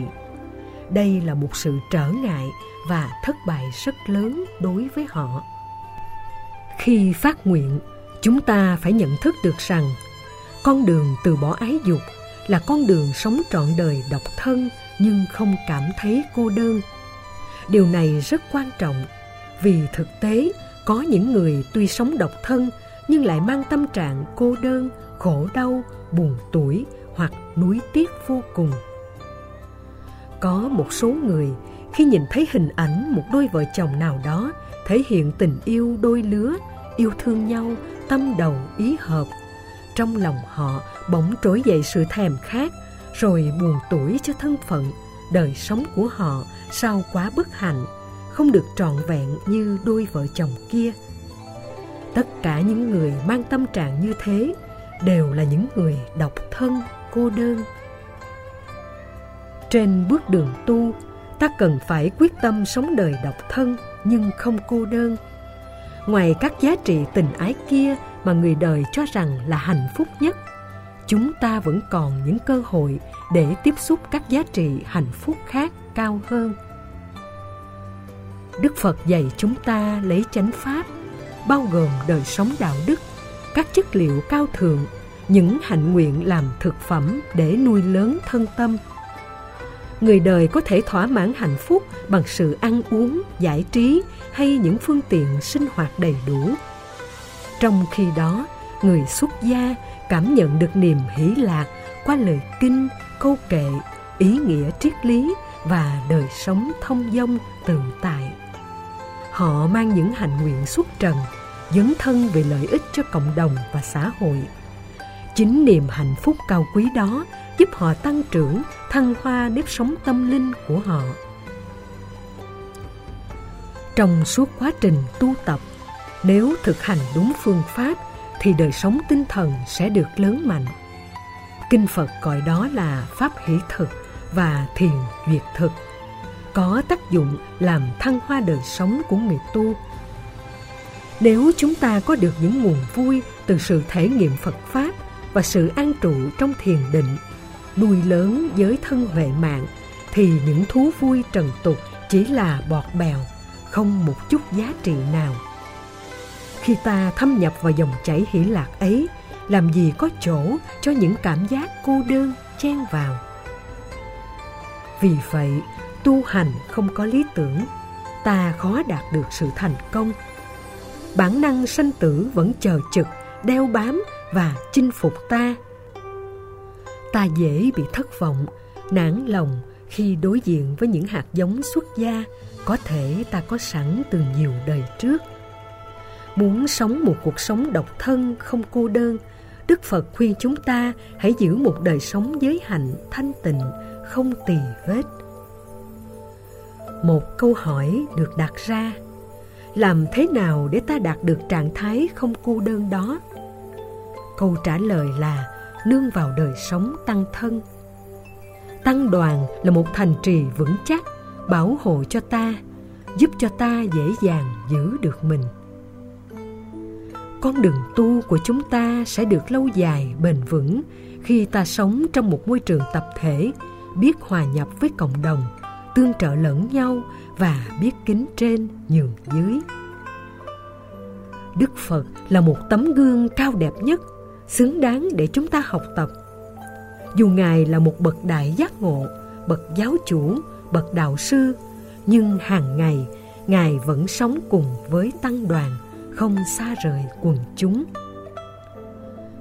Đây là một sự trở ngại và thất bại rất lớn đối với họ. Khi phát nguyện, chúng ta phải nhận thức được rằng con đường từ bỏ ái dục là con đường sống trọn đời độc thân nhưng không cảm thấy cô đơn. Điều này rất quan trọng vì thực tế có những người tuy sống độc thân nhưng lại mang tâm trạng cô đơn, khổ đau, buồn tuổi hoặc nuối tiếc vô cùng. Có một số người, khi nhìn thấy hình ảnh một đôi vợ chồng nào đó thể hiện tình yêu đôi lứa, yêu thương nhau, tâm đầu, ý hợp, trong lòng họ bỗng trỗi dậy sự thèm khát, rồi buồn tuổi cho thân phận, đời sống của họ sao quá bất hạnh, không được trọn vẹn như đôi vợ chồng kia. Tất cả những người mang tâm trạng như thế đều là những người độc thân cô đơn. Trên bước đường tu, ta cần phải quyết tâm sống đời độc thân nhưng không cô đơn. Ngoài các giá trị tình ái kia mà người đời cho rằng là hạnh phúc nhất, chúng ta vẫn còn những cơ hội để tiếp xúc các giá trị hạnh phúc khác cao hơn. Đức phật dạy chúng ta lấy chánh pháp, bao gồm đời sống đạo đức, các chất liệu cao thượng những hạnh nguyện làm thực phẩm để nuôi lớn thân tâm. Người đời có thể thỏa mãn hạnh phúc bằng sự ăn uống, giải trí hay những phương tiện sinh hoạt đầy đủ. Trong khi đó, người xuất gia cảm nhận được niềm hỷ lạc qua lời kinh câu kệ, ý nghĩa triết lý và đời sống thông dong tự tại họ mang những hạnh nguyện xuất trần, dấn thân về lợi ích cho cộng đồng và xã hội chính niềm hạnh phúc cao quý đó giúp họ tăng trưởng thăng hoa nếp sống tâm linh của họ Trong suốt quá trình tu tập, nếu thực hành đúng phương pháp thì đời sống tinh thần sẽ được lớn mạnh. Kinh Phật gọi đó là pháp hỷ thực và thiền duyệt thực, có tác dụng làm thăng hoa đời sống của người tu. Nếu chúng ta có được những nguồn vui từ sự thể nghiệm Phật Pháp và sự an trụ trong thiền định, nuôi lớn giới thân huệ mạng, thì những thú vui trần tục chỉ là bọt bèo, không một chút giá trị nào. Khi ta thâm nhập vào dòng chảy hỷ lạc ấy, làm gì có chỗ cho những cảm giác cô đơn chen vào. Vì vậy, tu hành không có lý tưởng, ta khó đạt được sự thành công. Bản năng sanh tử vẫn chờ chực, đeo bám và chinh phục ta. Ta dễ bị thất vọng, nản lòng khi đối diện với những hạt giống xuất gia có thể ta có sẵn từ nhiều đời trước. Muốn sống một cuộc sống độc thân không cô đơn, Đức Phật khuyên chúng ta hãy giữ một đời sống giới hạnh thanh tịnh, không tỳ vết. Một câu hỏi được đặt ra, làm thế nào để ta đạt được trạng thái không cô đơn đó? Câu trả lời là nương vào đời sống tăng thân. Tăng đoàn là một thành trì vững chắc, bảo hộ cho ta, giúp cho ta dễ dàng giữ được mình con đường tu của chúng ta sẽ được lâu dài bền vững khi ta sống trong một môi trường tập thể biết hòa nhập với cộng đồng tương trợ lẫn nhau và biết kính trên nhường dưới đức phật là một tấm gương cao đẹp nhất xứng đáng để chúng ta học tập. Dù ngài là một bậc đại giác ngộ, bậc giáo chủ, bậc đạo sư, nhưng hàng ngày, ngài vẫn sống cùng với tăng đoàn, không xa rời quần chúng.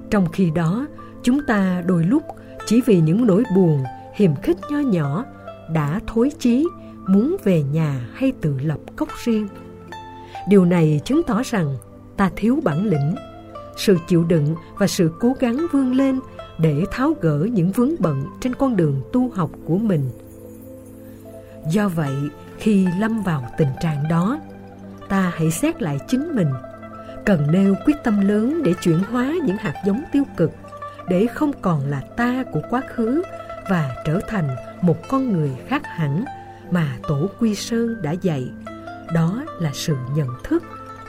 Trong khi đó, chúng ta đôi lúc, chỉ vì những nỗi buồn, hiềm khích nho nhỏ, đã thối chí, muốn về nhà hay tự lập cốc riêng. Điều này chứng tỏ rằng ta thiếu bản lĩnh sự chịu đựng và sự cố gắng vươn lên để tháo gỡ những vướng bận trên con đường tu học của mình. Do vậy, khi lâm vào tình trạng đó, ta hãy xét lại chính mình. Cần nêu quyết tâm lớn để chuyển hóa những hạt giống tiêu cực để không còn là ta của quá khứ và trở thành một con người khác hẳn mà tổ quy sơn đã dạy. Đó là sự nhận thức,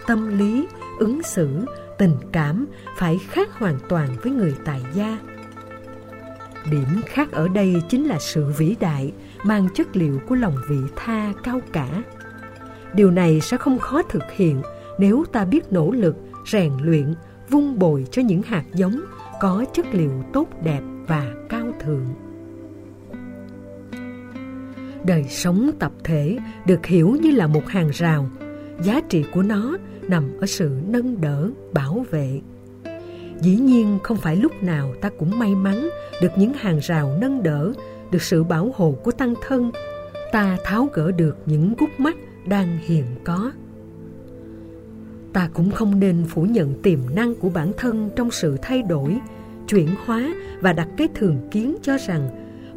tâm lý, ứng xử tình cảm phải khác hoàn toàn với người tài gia. Điểm khác ở đây chính là sự vĩ đại, mang chất liệu của lòng vị tha cao cả. Điều này sẽ không khó thực hiện nếu ta biết nỗ lực, rèn luyện vun bồi cho những hạt giống có chất liệu tốt đẹp và cao thượng. Đời sống tập thể được hiểu như là một hàng rào, giá trị của nó nằm ở sự nâng đỡ, bảo vệ. Dĩ nhiên không phải lúc nào ta cũng may mắn được những hàng rào nâng đỡ, được sự bảo hộ của tăng thân. Ta tháo gỡ được những gút mắt đang hiện có. Ta cũng không nên phủ nhận tiềm năng của bản thân trong sự thay đổi, chuyển hóa và đặt cái thường kiến cho rằng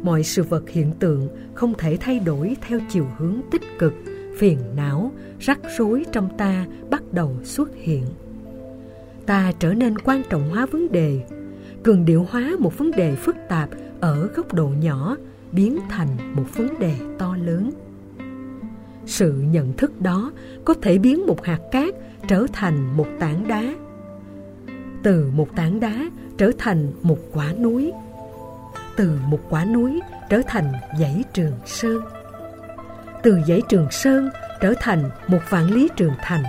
mọi sự vật hiện tượng không thể thay đổi theo chiều hướng tích cực phiền não, rắc rối trong ta bắt đầu xuất hiện. Ta trở nên quan trọng hóa vấn đề, cường điệu hóa một vấn đề phức tạp ở góc độ nhỏ biến thành một vấn đề to lớn. Sự nhận thức đó có thể biến một hạt cát trở thành một tảng đá. Từ một tảng đá trở thành một quả núi. Từ một quả núi trở thành dãy trường sơn từ dãy trường sơn trở thành một vạn lý trường thành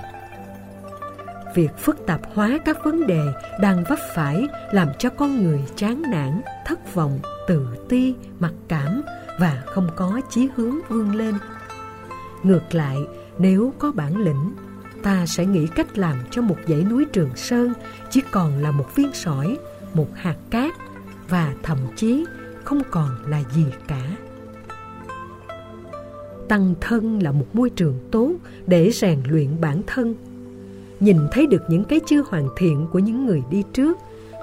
việc phức tạp hóa các vấn đề đang vấp phải làm cho con người chán nản thất vọng tự ti mặc cảm và không có chí hướng vươn lên ngược lại nếu có bản lĩnh ta sẽ nghĩ cách làm cho một dãy núi Trường Sơn chỉ còn là một viên sỏi, một hạt cát và thậm chí không còn là gì cả. Tăng thân là một môi trường tốt để rèn luyện bản thân. Nhìn thấy được những cái chưa hoàn thiện của những người đi trước,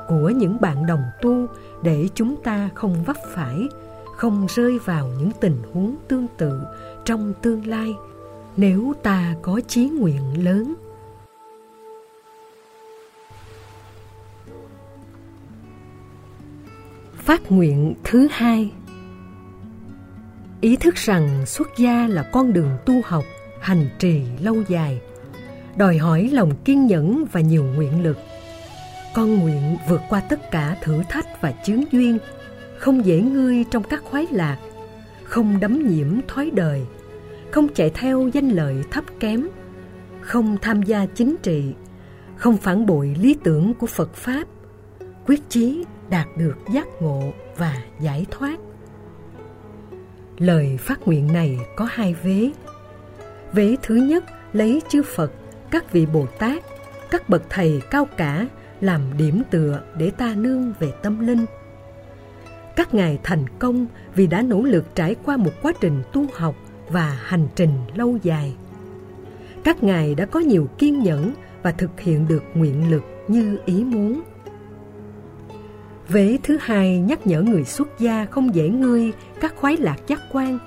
của những bạn đồng tu để chúng ta không vấp phải, không rơi vào những tình huống tương tự trong tương lai nếu ta có chí nguyện lớn phát nguyện thứ hai ý thức rằng xuất gia là con đường tu học, hành trì lâu dài, đòi hỏi lòng kiên nhẫn và nhiều nguyện lực. Con nguyện vượt qua tất cả thử thách và chướng duyên, không dễ ngươi trong các khoái lạc, không đắm nhiễm thói đời, không chạy theo danh lợi thấp kém, không tham gia chính trị, không phản bội lý tưởng của phật pháp, quyết chí đạt được giác ngộ và giải thoát lời phát nguyện này có hai vế. Vế thứ nhất, lấy chư phật, các vị bồ tát, các bậc thầy cao cả làm điểm tựa để ta nương về tâm linh. Các ngài thành công vì đã nỗ lực trải qua một quá trình tu học và hành trình lâu dài. Các ngài đã có nhiều kiên nhẫn và thực hiện được nguyện lực như ý muốn vế thứ hai nhắc nhở người xuất gia không dễ ngươi, các khoái lạc giác quan.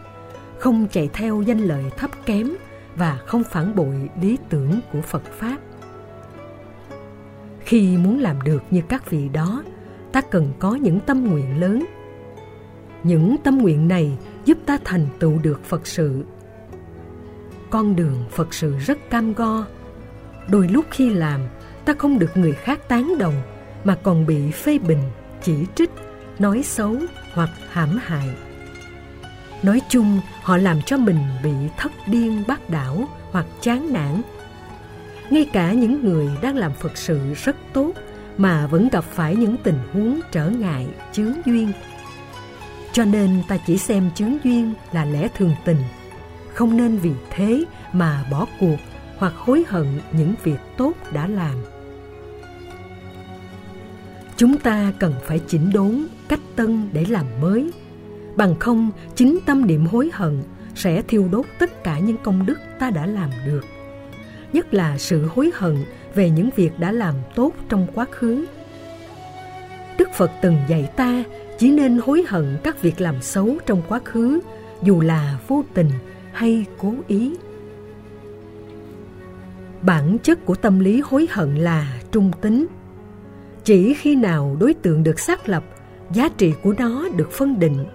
Không chạy theo danh lợi thấp kém và không phản bội lý tưởng của phật pháp. Khi muốn làm được như các vị đó, ta cần có những tâm nguyện lớn. Những tâm nguyện này giúp ta thành tựu được phật sự. Con đường phật sự rất cam go. Đôi lúc khi làm, ta không được người khác tán đồng mà còn bị phê bình chỉ trích, nói xấu hoặc hãm hại. Nói chung, họ làm cho mình bị thất điên bác đảo hoặc chán nản. Ngay cả những người đang làm phật sự rất tốt mà vẫn gặp phải những tình huống trở ngại, chướng duyên. Cho nên ta chỉ xem chướng duyên là lẽ thường tình, không nên vì thế mà bỏ cuộc hoặc hối hận những việc tốt đã làm chúng ta cần phải chỉnh đốn cách tân để làm mới. Bằng không, chính tâm niệm hối hận sẽ thiêu đốt tất cả những công đức ta đã làm được. Nhất là sự hối hận về những việc đã làm tốt trong quá khứ. Đức phật từng dạy ta chỉ nên hối hận các việc làm xấu trong quá khứ, dù là vô tình hay cố ý. Bản chất của tâm lý hối hận là trung tính chỉ khi nào đối tượng được xác lập, giá trị của nó được phân định,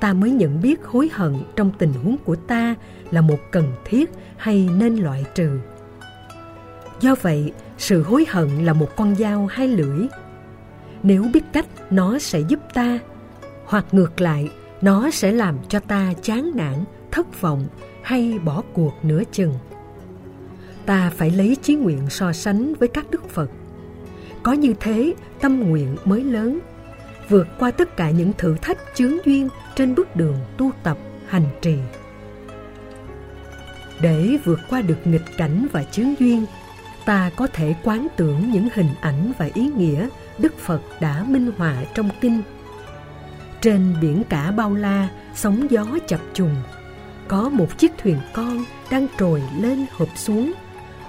ta mới nhận biết hối hận trong tình huống của ta là một cần thiết hay nên loại trừ. Do vậy, sự hối hận là một con dao hai lưỡi. Nếu biết cách, nó sẽ giúp ta, hoặc ngược lại, nó sẽ làm cho ta chán nản, thất vọng hay bỏ cuộc nửa chừng. Ta phải lấy chí nguyện so sánh với các đức phật có như thế, tâm nguyện mới lớn. Vượt qua tất cả những thử thách chướng duyên trên bước đường tu tập, hành trì. Để vượt qua được nghịch cảnh và chướng duyên, ta có thể quán tưởng những hình ảnh và ý nghĩa đức phật đã minh họa trong kinh. Trên biển cả bao la, sóng gió chập trùng có một chiếc thuyền con đang trồi lên hợp xuống.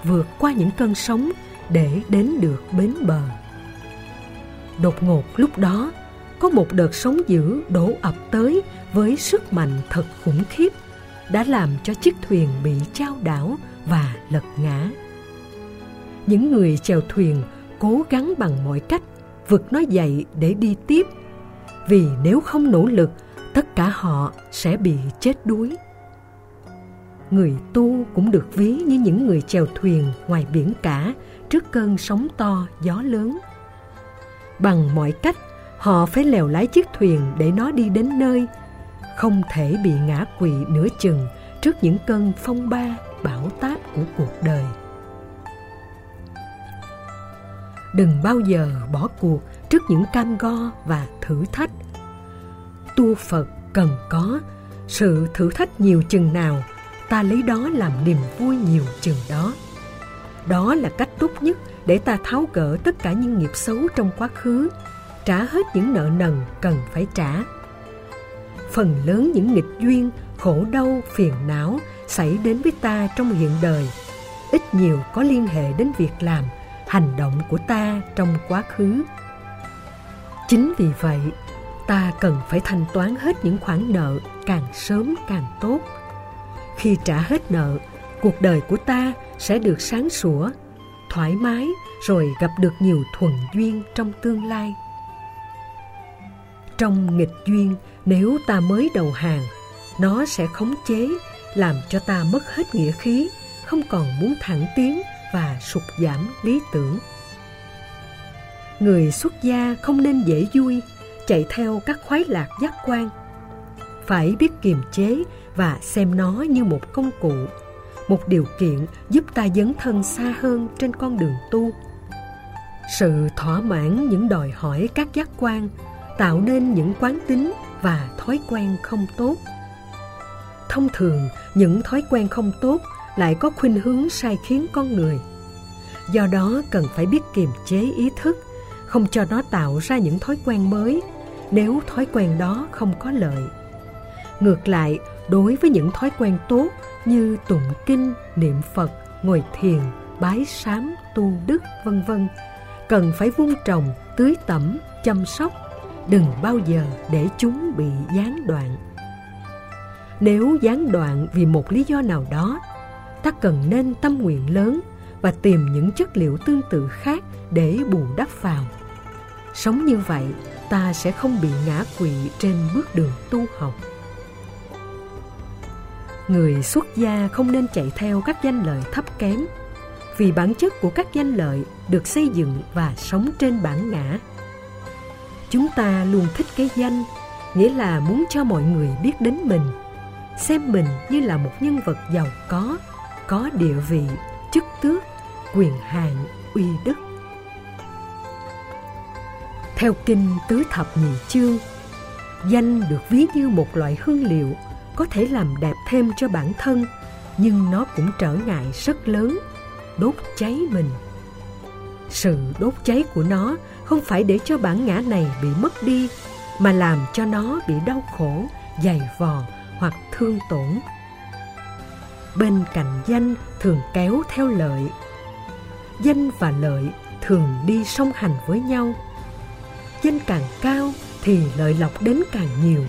Vượt qua những cơn sóng để đến được bến bờ. Đột ngột lúc đó, có một đợt sóng dữ đổ ập tới với sức mạnh thật khủng khiếp, đã làm cho chiếc thuyền bị trao đảo và lật ngã. Những người chèo thuyền cố gắng bằng mọi cách vực nó dậy để đi tiếp, vì nếu không nỗ lực, tất cả họ sẽ bị chết đuối người tu cũng được ví như những người chèo thuyền ngoài biển cả trước cơn sóng to, gió lớn. Bằng mọi cách, họ phải lèo lái chiếc thuyền để nó đi đến nơi, không thể bị ngã quỵ nửa chừng trước những cơn phong ba, bão táp của cuộc đời. Đừng bao giờ bỏ cuộc trước những cam go và thử thách. Tu phật cần có sự thử thách nhiều chừng nào ta lấy đó làm niềm vui nhiều chừng đó. Đó là cách tốt nhất để ta tháo gỡ tất cả những nghiệp xấu trong quá khứ, trả hết những nợ nần cần phải trả. Phần lớn những nghịch duyên, khổ đau, phiền não xảy đến với ta trong hiện đời, ít nhiều có liên hệ đến việc làm, hành động của ta trong quá khứ. Chính vì vậy, ta cần phải thanh toán hết những khoản nợ càng sớm càng tốt khi trả hết nợ cuộc đời của ta sẽ được sáng sủa, thoải mái rồi gặp được nhiều thuận duyên trong tương lai. Trong nghịch duyên, nếu ta mới đầu hàng, nó sẽ khống chế, làm cho ta mất hết nghĩa khí, không còn muốn thẳng tiến và sụt giảm lý tưởng. Người xuất gia không nên dễ vui, chạy theo các khoái lạc giác quan. Phải biết kiềm chế và xem nó như một công cụ, một điều kiện giúp ta dấn thân xa hơn trên con đường tu. Sự thỏa mãn những đòi hỏi các giác quan tạo nên những quán tính và thói quen không tốt. Thông thường, những thói quen không tốt lại có khuynh hướng sai khiến con người. Do đó cần phải biết kiềm chế ý thức, không cho nó tạo ra những thói quen mới nếu thói quen đó không có lợi. Ngược lại, đối với những thói quen tốt như tụng kinh, niệm Phật, ngồi thiền, bái sám, tu đức, vân vân, cần phải vun trồng, tưới tẩm, chăm sóc, đừng bao giờ để chúng bị gián đoạn. Nếu gián đoạn vì một lý do nào đó, ta cần nên tâm nguyện lớn và tìm những chất liệu tương tự khác để bù đắp vào. Sống như vậy, ta sẽ không bị ngã quỵ trên bước đường tu học. Người xuất gia không nên chạy theo các danh lợi thấp kém, vì bản chất của các danh lợi được xây dựng và sống trên bản ngã. Chúng ta luôn thích cái danh, nghĩa là muốn cho mọi người biết đến mình, xem mình như là một nhân vật giàu có, có địa vị, chức tước, quyền hạn, uy đức. Theo kinh Tứ Thập Nhị Chương, danh được ví như một loại hương liệu có thể làm đẹp thêm cho bản thân, nhưng nó cũng trở ngại rất lớn, đốt cháy mình. Sự đốt cháy của nó không phải để cho bản ngã này bị mất đi, mà làm cho nó bị đau khổ, dày vò hoặc thương tổn. Bên cạnh danh thường kéo theo lợi. Danh và lợi thường đi song hành với nhau – danh càng cao thì lợi lộc đến càng nhiều.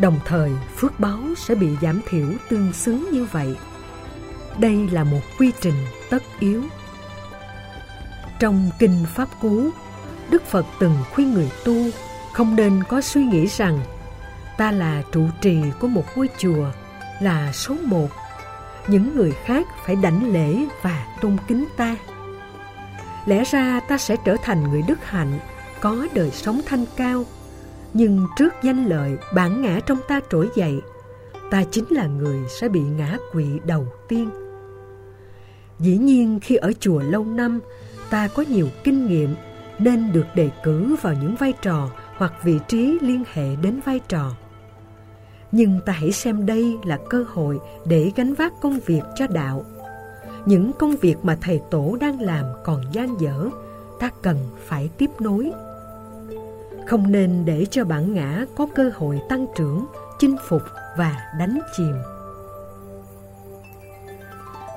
Đồng thời phước báo sẽ bị giảm thiểu tương xứng như vậy. Đây là một quy trình tất yếu. Trong Kinh Pháp Cú, Đức Phật từng khuyên người tu không nên có suy nghĩ rằng ta là trụ trì của một ngôi chùa, là số một. Những người khác phải đảnh lễ và tôn kính ta. Lẽ ra ta sẽ trở thành người đức hạnh có đời sống thanh cao nhưng trước danh lợi, bản ngã trong ta trỗi dậy, ta chính là người sẽ bị ngã quỵ đầu tiên. Dĩ nhiên khi ở chùa lâu năm, ta có nhiều kinh nghiệm nên được đề cử vào những vai trò hoặc vị trí liên hệ đến vai trò. Nhưng ta hãy xem đây là cơ hội để gánh vác công việc cho đạo. Những công việc mà thầy tổ đang làm còn gian dở, ta cần phải tiếp nối không nên để cho bản ngã có cơ hội tăng trưởng, chinh phục và đánh chìm.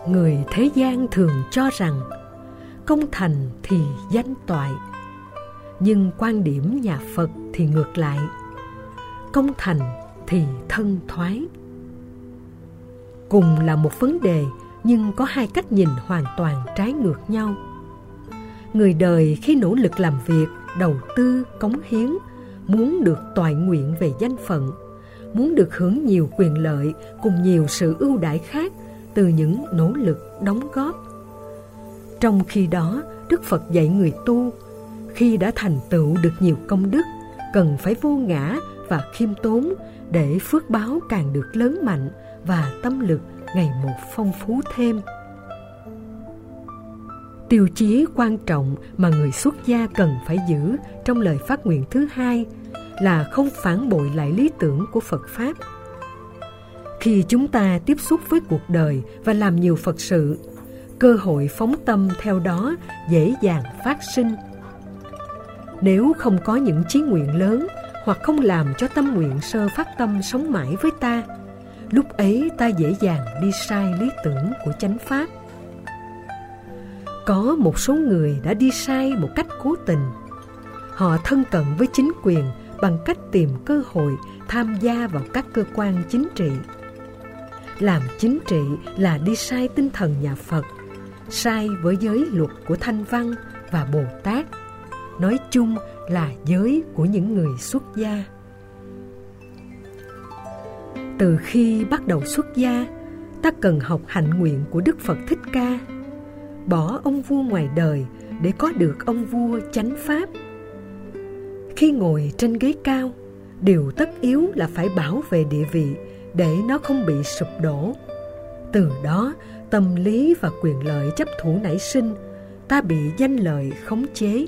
Người thế gian thường cho rằng công thành thì danh toại, nhưng quan điểm nhà Phật thì ngược lại. Công thành thì thân thoái. Cùng là một vấn đề nhưng có hai cách nhìn hoàn toàn trái ngược nhau. Người đời khi nỗ lực làm việc đầu tư, cống hiến, muốn được toại nguyện về danh phận, muốn được hưởng nhiều quyền lợi cùng nhiều sự ưu đãi khác từ những nỗ lực đóng góp. Trong khi đó, Đức Phật dạy người tu, khi đã thành tựu được nhiều công đức, cần phải vô ngã và khiêm tốn để phước báo càng được lớn mạnh và tâm lực ngày một phong phú thêm. Tiêu chí quan trọng mà người xuất gia cần phải giữ trong lời phát nguyện thứ hai là không phản bội lại lý tưởng của Phật Pháp. Khi chúng ta tiếp xúc với cuộc đời và làm nhiều Phật sự, cơ hội phóng tâm theo đó dễ dàng phát sinh. Nếu không có những chí nguyện lớn hoặc không làm cho tâm nguyện sơ phát tâm sống mãi với ta, lúc ấy ta dễ dàng đi sai lý tưởng của chánh Pháp. Có một số người đã đi sai một cách cố tình. Họ thân cận với chính quyền bằng cách tìm cơ hội tham gia vào các cơ quan chính trị. làm chính trị là đi sai tinh thần nhà Phật, sai với giới luật của Thanh Văn và Bồ Tát, nói chung là giới của những người xuất gia. Từ khi bắt đầu xuất gia, ta cần học hạnh nguyện của Đức Phật Thích Ca, bỏ ông vua ngoài đời để có được ông vua chánh pháp. Khi ngồi trên ghế cao, điều tất yếu là phải bảo vệ địa vị để nó không bị sụp đổ. Từ đó, tâm lý và quyền lợi chấp thủ nảy sinh, ta bị danh lợi khống chế.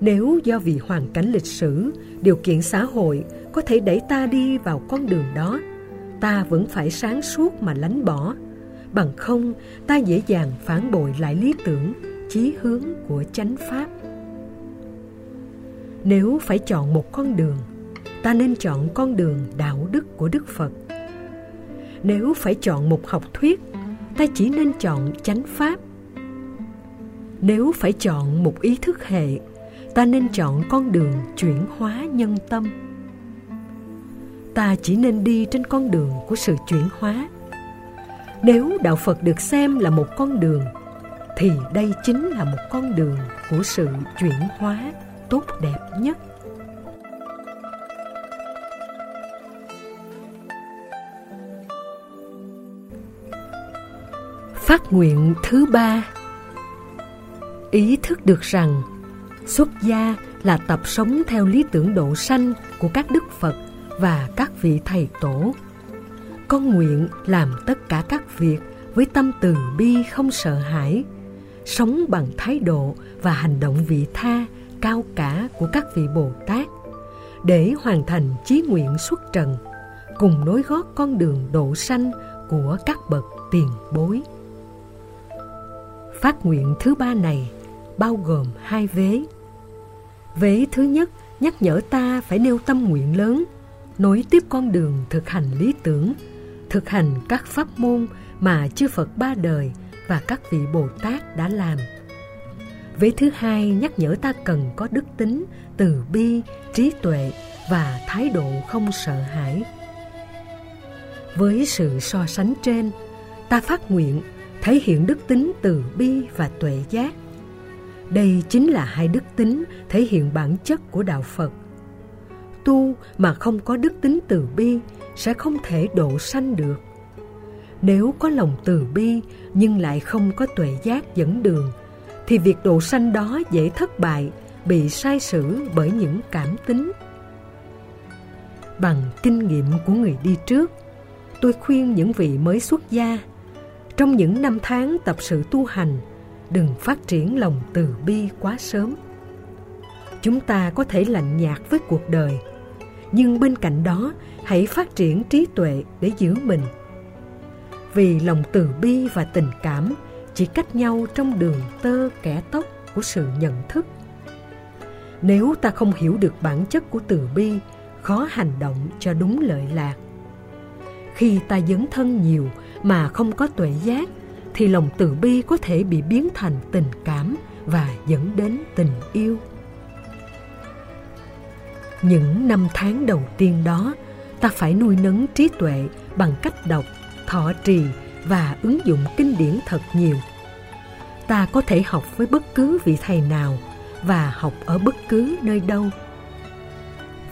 Nếu do vì hoàn cảnh lịch sử, điều kiện xã hội có thể đẩy ta đi vào con đường đó, ta vẫn phải sáng suốt mà lánh bỏ. Bằng không, ta dễ dàng phản bội lại lý tưởng, chí hướng của chánh pháp. Nếu phải chọn một con đường, ta nên chọn con đường đạo đức của Đức Phật. Nếu phải chọn một học thuyết, ta chỉ nên chọn chánh pháp. Nếu phải chọn một ý thức hệ, ta nên chọn con đường chuyển hóa nhân tâm. Ta chỉ nên đi trên con đường của sự chuyển hóa. Nếu đạo Phật được xem là một con đường, thì đây chính là một con đường của sự chuyển hóa tốt đẹp nhất. Phát nguyện thứ ba Ý thức được rằng xuất gia là tập sống theo lý tưởng độ sanh của các đức Phật và các vị thầy tổ. Con nguyện làm tất cả các việc với tâm từ bi không sợ hãi, sống bằng thái độ và hành động vị tha cao cả của các vị Bồ Tát để hoàn thành chí nguyện xuất trần, cùng nối gót con đường độ sanh của các bậc tiền bối. Phát nguyện thứ ba này bao gồm hai vế. Vế thứ nhất nhắc nhở ta phải nêu tâm nguyện lớn, nối tiếp con đường thực hành lý tưởng, thực hành các pháp môn mà chư Phật ba đời và các vị Bồ Tát đã làm. Vế thứ hai nhắc nhở ta cần có đức tính, từ bi, trí tuệ và thái độ không sợ hãi. Với sự so sánh trên, ta phát nguyện thể hiện đức tính từ bi và tuệ giác. Đây chính là hai đức tính thể hiện bản chất của đạo Phật. Tu mà không có đức tính từ bi sẽ không thể độ sanh được. Nếu có lòng từ bi nhưng lại không có tuệ giác dẫn đường, thì việc độ sanh đó dễ thất bại, bị sai sử bởi những cảm tính. Bằng kinh nghiệm của người đi trước, tôi khuyên những vị mới xuất gia trong những năm tháng tập sự tu hành, đừng phát triển lòng từ bi quá sớm. Chúng ta có thể lạnh nhạt với cuộc đời, nhưng bên cạnh đó hãy phát triển trí tuệ để giữ mình. Vì lòng từ bi và tình cảm chỉ cách nhau trong đường tơ kẻ tóc của sự nhận thức. Nếu ta không hiểu được bản chất của từ bi, khó hành động cho đúng lợi lạc. Khi ta dấn thân nhiều mà không có tuệ giác thì lòng từ bi có thể bị biến thành tình cảm và dẫn đến tình yêu. Những năm tháng đầu tiên đó, ta phải nuôi nấng trí tuệ bằng cách đọc, thọ trì và ứng dụng kinh điển thật nhiều. Ta có thể học với bất cứ vị thầy nào và học ở bất cứ nơi đâu.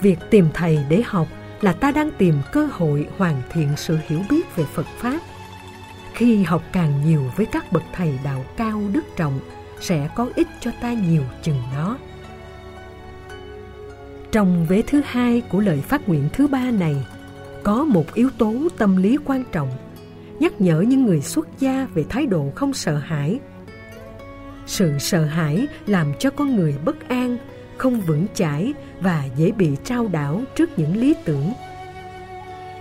Việc tìm thầy để học là ta đang tìm cơ hội hoàn thiện sự hiểu biết về Phật Pháp khi học càng nhiều với các bậc thầy đạo cao đức trọng sẽ có ích cho ta nhiều chừng đó trong vế thứ hai của lời phát nguyện thứ ba này, có một yếu tố tâm lý quan trọng, nhắc nhở những người xuất gia về thái độ không sợ hãi. Sự sợ hãi làm cho con người bất an, không vững chãi và dễ bị trao đảo trước những lý tưởng.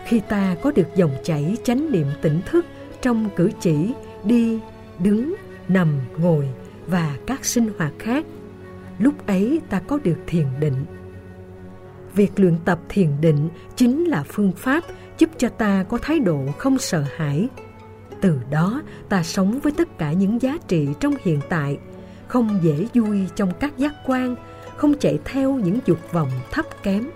Khi ta có được dòng chảy chánh niệm tỉnh thức trong cử chỉ đi, đứng, nằm, ngồi và các sinh hoạt khác, lúc ấy ta có được thiền định việc luyện tập thiền định chính là phương pháp giúp cho ta có thái độ không sợ hãi. Từ đó, ta sống với tất cả những giá trị trong hiện tại, không dễ vui trong các giác quan, không chạy theo những dục vọng thấp kém.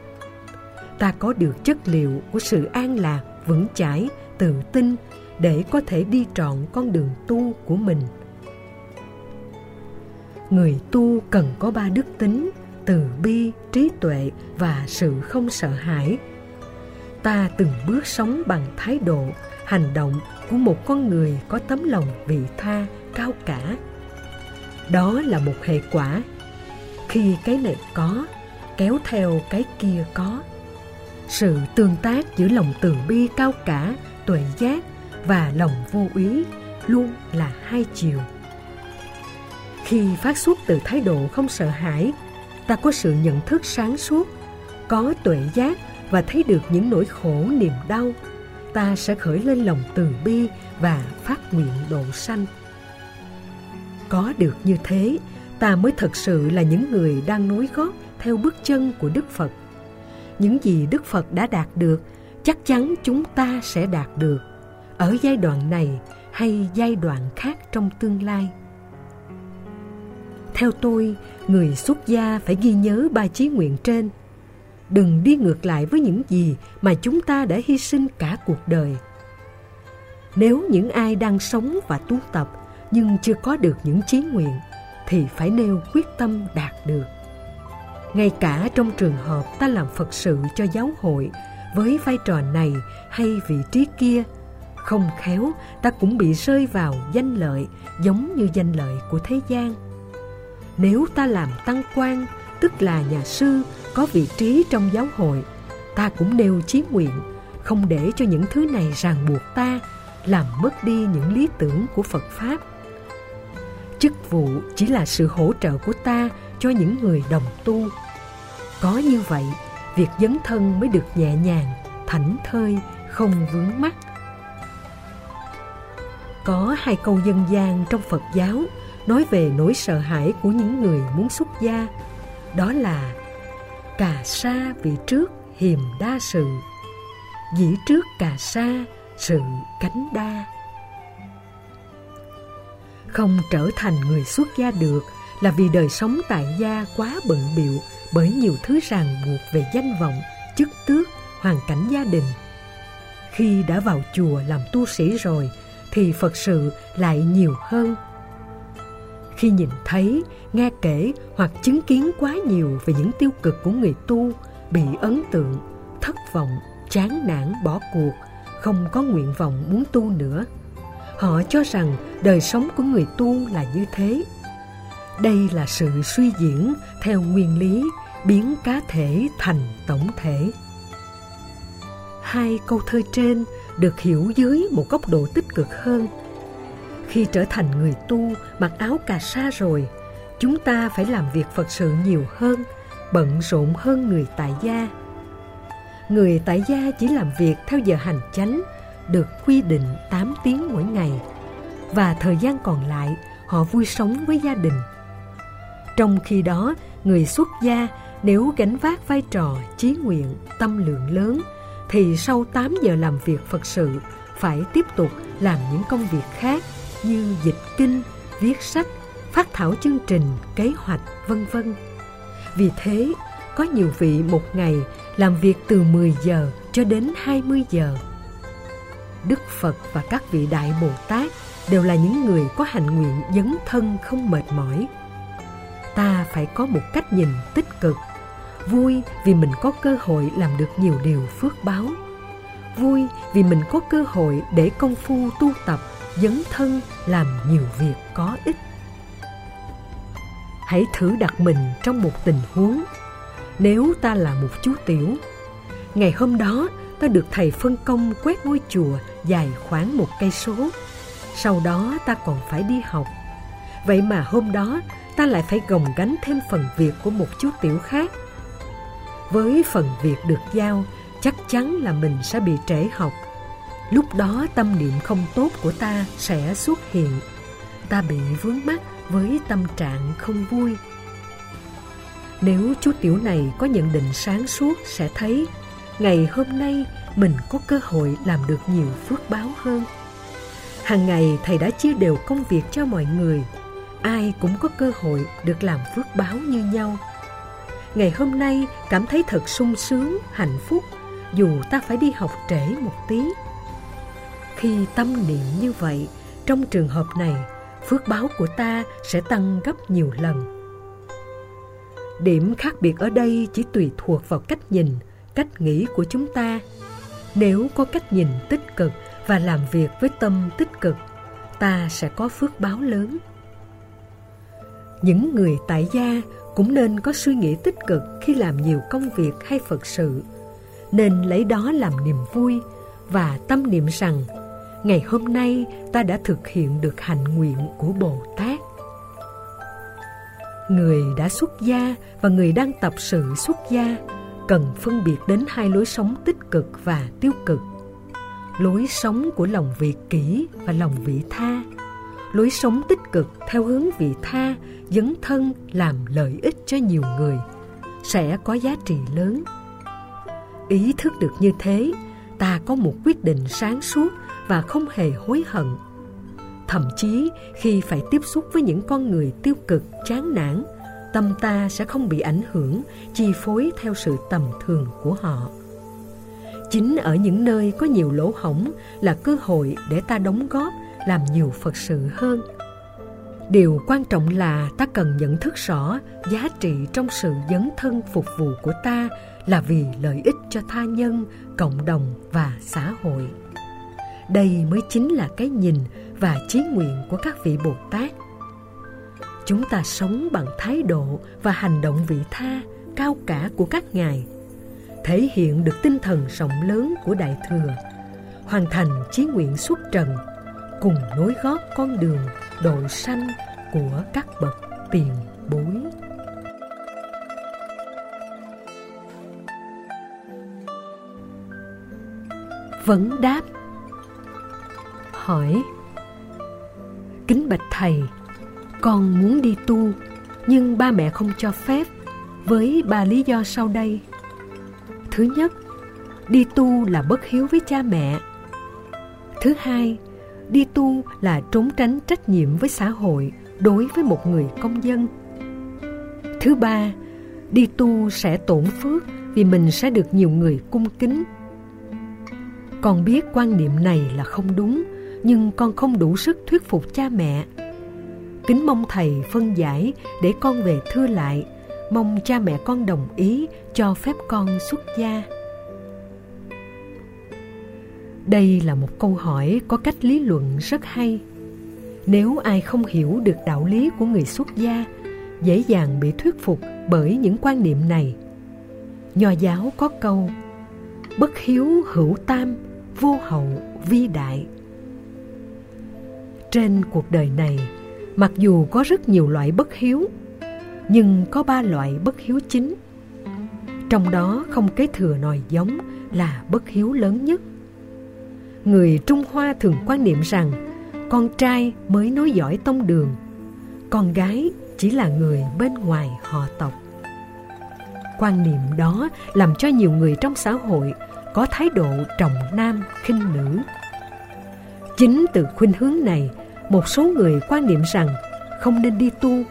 Ta có được chất liệu của sự an lạc, vững chãi, tự tin để có thể đi trọn con đường tu của mình. Người tu cần có ba đức tính, từ bi trí tuệ và sự không sợ hãi. Ta từng bước sống bằng thái độ, hành động của một con người có tấm lòng vị tha, cao cả. Đó là một hệ quả. Khi cái này có, kéo theo cái kia có. Sự tương tác giữa lòng từ bi cao cả, tuệ giác và lòng vô úy luôn là hai chiều. Khi phát xuất từ thái độ không sợ hãi ta có sự nhận thức sáng suốt, có tuệ giác và thấy được những nỗi khổ, niềm đau, ta sẽ khởi lên lòng từ bi và phát nguyện độ sanh. Có được như thế, ta mới thật sự là những người đang nối gót theo bước chân của đức phật. Những gì đức phật đã đạt được, chắc chắn chúng ta sẽ đạt được ở giai đoạn này hay giai đoạn khác trong tương lai theo tôi, người xuất gia phải ghi nhớ ba chí nguyện trên. Đừng đi ngược lại với những gì mà chúng ta đã hy sinh cả cuộc đời. Nếu những ai đang sống và tu tập nhưng chưa có được những chí nguyện, thì phải nêu quyết tâm đạt được. Ngay cả trong trường hợp ta làm phật sự cho giáo hội, với vai trò này hay vị trí kia, không khéo ta cũng bị rơi vào danh lợi giống như danh lợi của thế gian nếu ta làm tăng quan, tức là nhà sư, có vị trí trong giáo hội, ta cũng nêu chí nguyện, không để cho những thứ này ràng buộc ta, làm mất đi những lý tưởng của phật pháp. Chức vụ chỉ là sự hỗ trợ của ta cho những người đồng tu. Có như vậy, việc dấn thân mới được nhẹ nhàng, thảnh thơi, không vướng mắc. Có hai câu dân gian trong phật giáo nói về nỗi sợ hãi của những người muốn xuất gia, đó là cà sa vị trước hiềm đa sự dĩ trước cà sa sự cánh đa. Không trở thành người xuất gia được là vì đời sống tại gia quá bận biệu bởi nhiều thứ ràng buộc về danh vọng, chức tước, hoàn cảnh gia đình. Khi đã vào chùa làm tu sĩ rồi, thì phật sự lại nhiều hơn khi nhìn thấy, nghe kể hoặc chứng kiến quá nhiều về những tiêu cực của người tu, bị ấn tượng, thất vọng, chán nản, bỏ cuộc, không có nguyện vọng muốn tu nữa. Họ cho rằng đời sống của người tu là như thế. Đây là sự suy diễn theo nguyên lý biến cá thể thành tổng thể. Hai câu thơ trên được hiểu dưới một góc độ tích cực hơn khi trở thành người tu mặc áo cà sa rồi chúng ta phải làm việc phật sự nhiều hơn bận rộn hơn người tại gia người tại gia chỉ làm việc theo giờ hành chánh được quy định 8 tiếng mỗi ngày và thời gian còn lại họ vui sống với gia đình. Trong khi đó, người xuất gia nếu gánh vác vai trò chí nguyện, tâm lượng lớn thì sau 8 giờ làm việc Phật sự phải tiếp tục làm những công việc khác như dịch kinh, viết sách, phát thảo chương trình, kế hoạch, vân vân. Vì thế, có nhiều vị một ngày làm việc từ 10 giờ cho đến 20 giờ. Đức Phật và các vị Đại Bồ Tát đều là những người có hành nguyện dấn thân không mệt mỏi. Ta phải có một cách nhìn tích cực, vui vì mình có cơ hội làm được nhiều điều phước báo. Vui vì mình có cơ hội để công phu tu tập, dấn thân làm nhiều việc có ích. Hãy thử đặt mình trong một tình huống. Nếu ta là một chú tiểu, ngày hôm đó ta được thầy phân công quét ngôi chùa dài khoảng một cây số. Sau đó ta còn phải đi học. Vậy mà hôm đó ta lại phải gồng gánh thêm phần việc của một chú tiểu khác. Với phần việc được giao, chắc chắn là mình sẽ bị trễ học. Lúc đó tâm niệm không tốt của ta sẽ xuất hiện. Ta bị vướng mắc với tâm trạng không vui. Nếu chú tiểu này có nhận định sáng suốt sẽ thấy ngày hôm nay mình có cơ hội làm được nhiều phước báo hơn. Hàng ngày thầy đã chia đều công việc cho mọi người, ai cũng có cơ hội được làm phước báo như nhau. Ngày hôm nay cảm thấy thật sung sướng, hạnh phúc, dù ta phải đi học trễ một tí khi tâm niệm như vậy, trong trường hợp này, phước báo của ta sẽ tăng gấp nhiều lần. Điểm khác biệt ở đây chỉ tùy thuộc vào cách nhìn, cách nghĩ của chúng ta. Nếu có cách nhìn tích cực và làm việc với tâm tích cực, ta sẽ có phước báo lớn. Những người tại gia cũng nên có suy nghĩ tích cực khi làm nhiều công việc hay phật sự, nên lấy đó làm niềm vui và tâm niệm rằng ngày hôm nay ta đã thực hiện được hạnh nguyện của bồ tát. Người đã xuất gia và người đang tập sự xuất gia cần phân biệt đến hai lối sống tích cực và tiêu cực. Lối sống của lòng vị kỷ và lòng vị tha. Lối sống tích cực theo hướng vị tha, dấn thân, làm lợi ích cho nhiều người, sẽ có giá trị lớn. Ý thức được như thế, ta có một quyết định sáng suốt và không hề hối hận. Thậm chí, khi phải tiếp xúc với những con người tiêu cực, chán nản, tâm ta sẽ không bị ảnh hưởng, chi phối theo sự tầm thường của họ. Chính ở những nơi có nhiều lỗ hổng là cơ hội để ta đóng góp, làm nhiều phật sự hơn. Điều quan trọng là ta cần nhận thức rõ giá trị trong sự dấn thân phục vụ của ta là vì lợi ích cho tha nhân, cộng đồng và xã hội đây mới chính là cái nhìn và chí nguyện của các vị bồ tát. Chúng ta sống bằng thái độ và hành động vị tha, cao cả của các ngài, thể hiện được tinh thần rộng lớn của đại thừa, hoàn thành chí nguyện xuất trần, cùng nối gót con đường độ sanh của các bậc tiền bối. Vấn đáp hỏi. Kính bạch thầy, con muốn đi tu, nhưng ba mẹ không cho phép, với ba lý do sau đây. Thứ nhất, đi tu là bất hiếu với cha mẹ. Thứ hai, đi tu là trốn tránh trách nhiệm với xã hội đối với một người công dân. Thứ ba, đi tu sẽ tổn phước vì mình sẽ được nhiều người cung kính. Con biết quan niệm này là không đúng nhưng con không đủ sức thuyết phục cha mẹ. Kính mong thầy phân giải để con về thưa lại. Mong cha mẹ con đồng ý cho phép con xuất gia. Đây là một câu hỏi có cách lý luận rất hay. Nếu ai không hiểu được đạo lý của người xuất gia, dễ dàng bị thuyết phục bởi những quan niệm này. Nho giáo có câu, bất hiếu hữu tam, vô hậu vi đại trên cuộc đời này, mặc dù có rất nhiều loại bất hiếu, nhưng có ba loại bất hiếu chính. Trong đó không kế thừa nòi giống là bất hiếu lớn nhất. Người trung hoa thường quan niệm rằng, con trai mới nối dõi tông đường, con gái chỉ là người bên ngoài họ tộc. Quan niệm đó làm cho nhiều người trong xã hội có thái độ trọng nam khinh nữ chính từ khuynh hướng này, một số người quan niệm rằng không nên đi tu,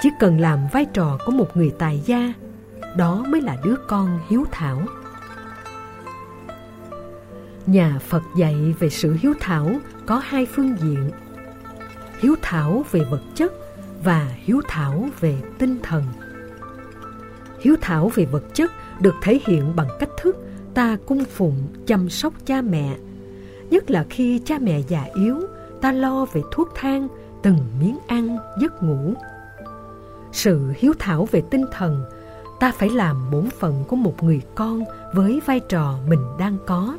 chỉ cần làm vai trò của một người tài gia, đó mới là đứa con hiếu thảo. Nhà phật dạy về sự hiếu thảo có hai phương diện, hiếu thảo về vật chất và hiếu thảo về tinh thần. Hiếu thảo về vật chất được thể hiện bằng cách thức ta cung phụng chăm sóc cha mẹ nhất là khi cha mẹ già yếu, ta lo về thuốc thang, từng miếng ăn, giấc ngủ. Sự hiếu thảo về tinh thần, ta phải làm bổn phận của một người con với vai trò mình đang có.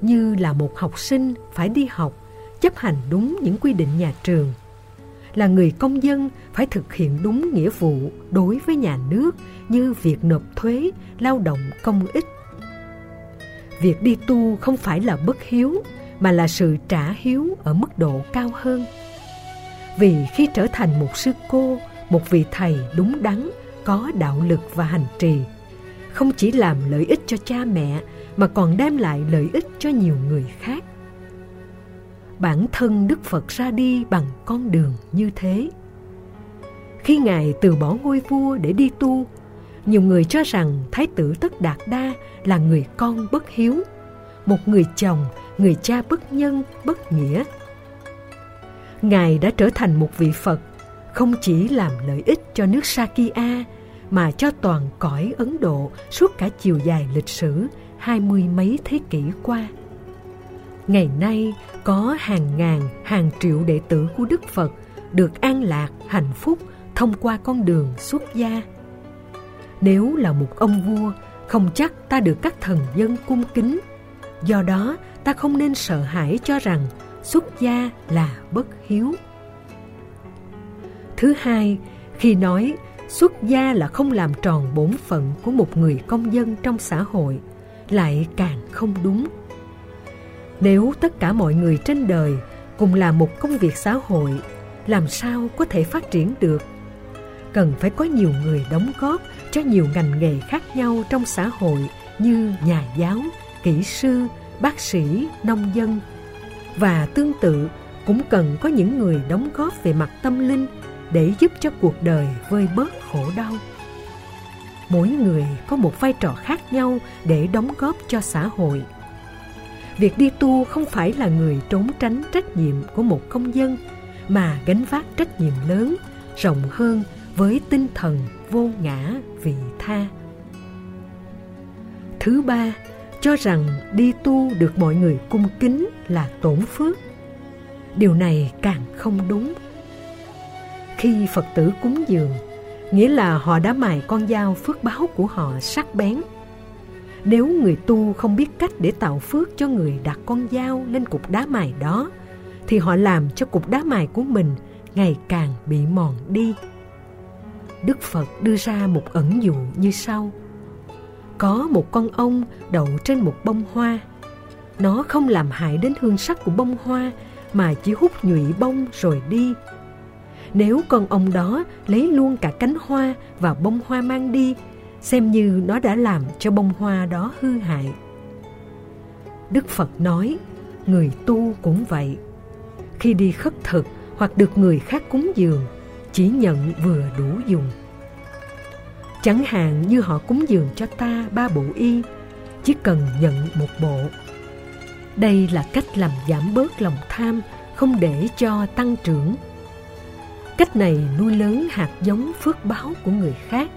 Như là một học sinh phải đi học, chấp hành đúng những quy định nhà trường. Là người công dân phải thực hiện đúng nghĩa vụ đối với nhà nước như việc nộp thuế, lao động, công ích việc đi tu không phải là bất hiếu, mà là sự trả hiếu ở mức độ cao hơn. Vì khi trở thành một sư cô, một vị thầy đúng đắn, có đạo lực và hành trì, không chỉ làm lợi ích cho cha mẹ, mà còn đem lại lợi ích cho nhiều người khác. Bản thân đức phật ra đi bằng con đường như thế. Khi ngài từ bỏ ngôi vua để đi tu nhiều người cho rằng thái tử tất đạt đa là người con bất hiếu một người chồng, người cha bất nhân, bất nghĩa. Ngài đã trở thành một vị Phật, không chỉ làm lợi ích cho nước Sakya, mà cho toàn cõi Ấn Độ suốt cả chiều dài lịch sử hai mươi mấy thế kỷ qua. Ngày nay có hàng ngàn, hàng triệu đệ tử của Đức Phật được an lạc, hạnh phúc thông qua con đường xuất gia. Nếu là một ông vua, không chắc ta được các thần dân cung kính. Do đó, ta không nên sợ hãi cho rằng xuất gia là bất hiếu. Thứ hai, khi nói xuất gia là không làm tròn bổn phận của một người công dân trong xã hội, lại càng không đúng. Nếu tất cả mọi người trên đời cùng làm một công việc xã hội, làm sao có thể phát triển được? Cần phải có nhiều người đóng góp cho nhiều ngành nghề khác nhau trong xã hội như nhà giáo, kỹ sư, bác sĩ, nông dân. Và tương tự cũng cần có những người đóng góp về mặt tâm linh để giúp cho cuộc đời vơi bớt khổ đau. Mỗi người có một vai trò khác nhau để đóng góp cho xã hội. Việc đi tu không phải là người trốn tránh trách nhiệm của một công dân mà gánh vác trách nhiệm lớn, rộng hơn với tinh thần vô ngã vị tha. Thứ ba, cho rằng đi tu được mọi người cung kính là tổn phước. Điều này càng không đúng. Khi Phật tử cúng dường, nghĩa là họ đã mài con dao phước báo của họ sắc bén. Nếu người tu không biết cách để tạo phước cho người đặt con dao lên cục đá mài đó, thì họ làm cho cục đá mài của mình ngày càng bị mòn đi. Đức Phật đưa ra một ẩn dụ như sau. Có một con ong đậu trên một bông hoa. Nó không làm hại đến hương sắc của bông hoa mà chỉ hút nhụy bông rồi đi. Nếu con ong đó lấy luôn cả cánh hoa và bông hoa mang đi, xem như nó đã làm cho bông hoa đó hư hại. Đức Phật nói, người tu cũng vậy. Khi đi khất thực hoặc được người khác cúng dường, chỉ nhận vừa đủ dùng. Chẳng hạn như họ cúng dường cho ta ba bộ y, chỉ cần nhận một bộ. Đây là cách làm giảm bớt lòng tham, không để cho tăng trưởng. Cách này nuôi lớn hạt giống phước báo của người khác.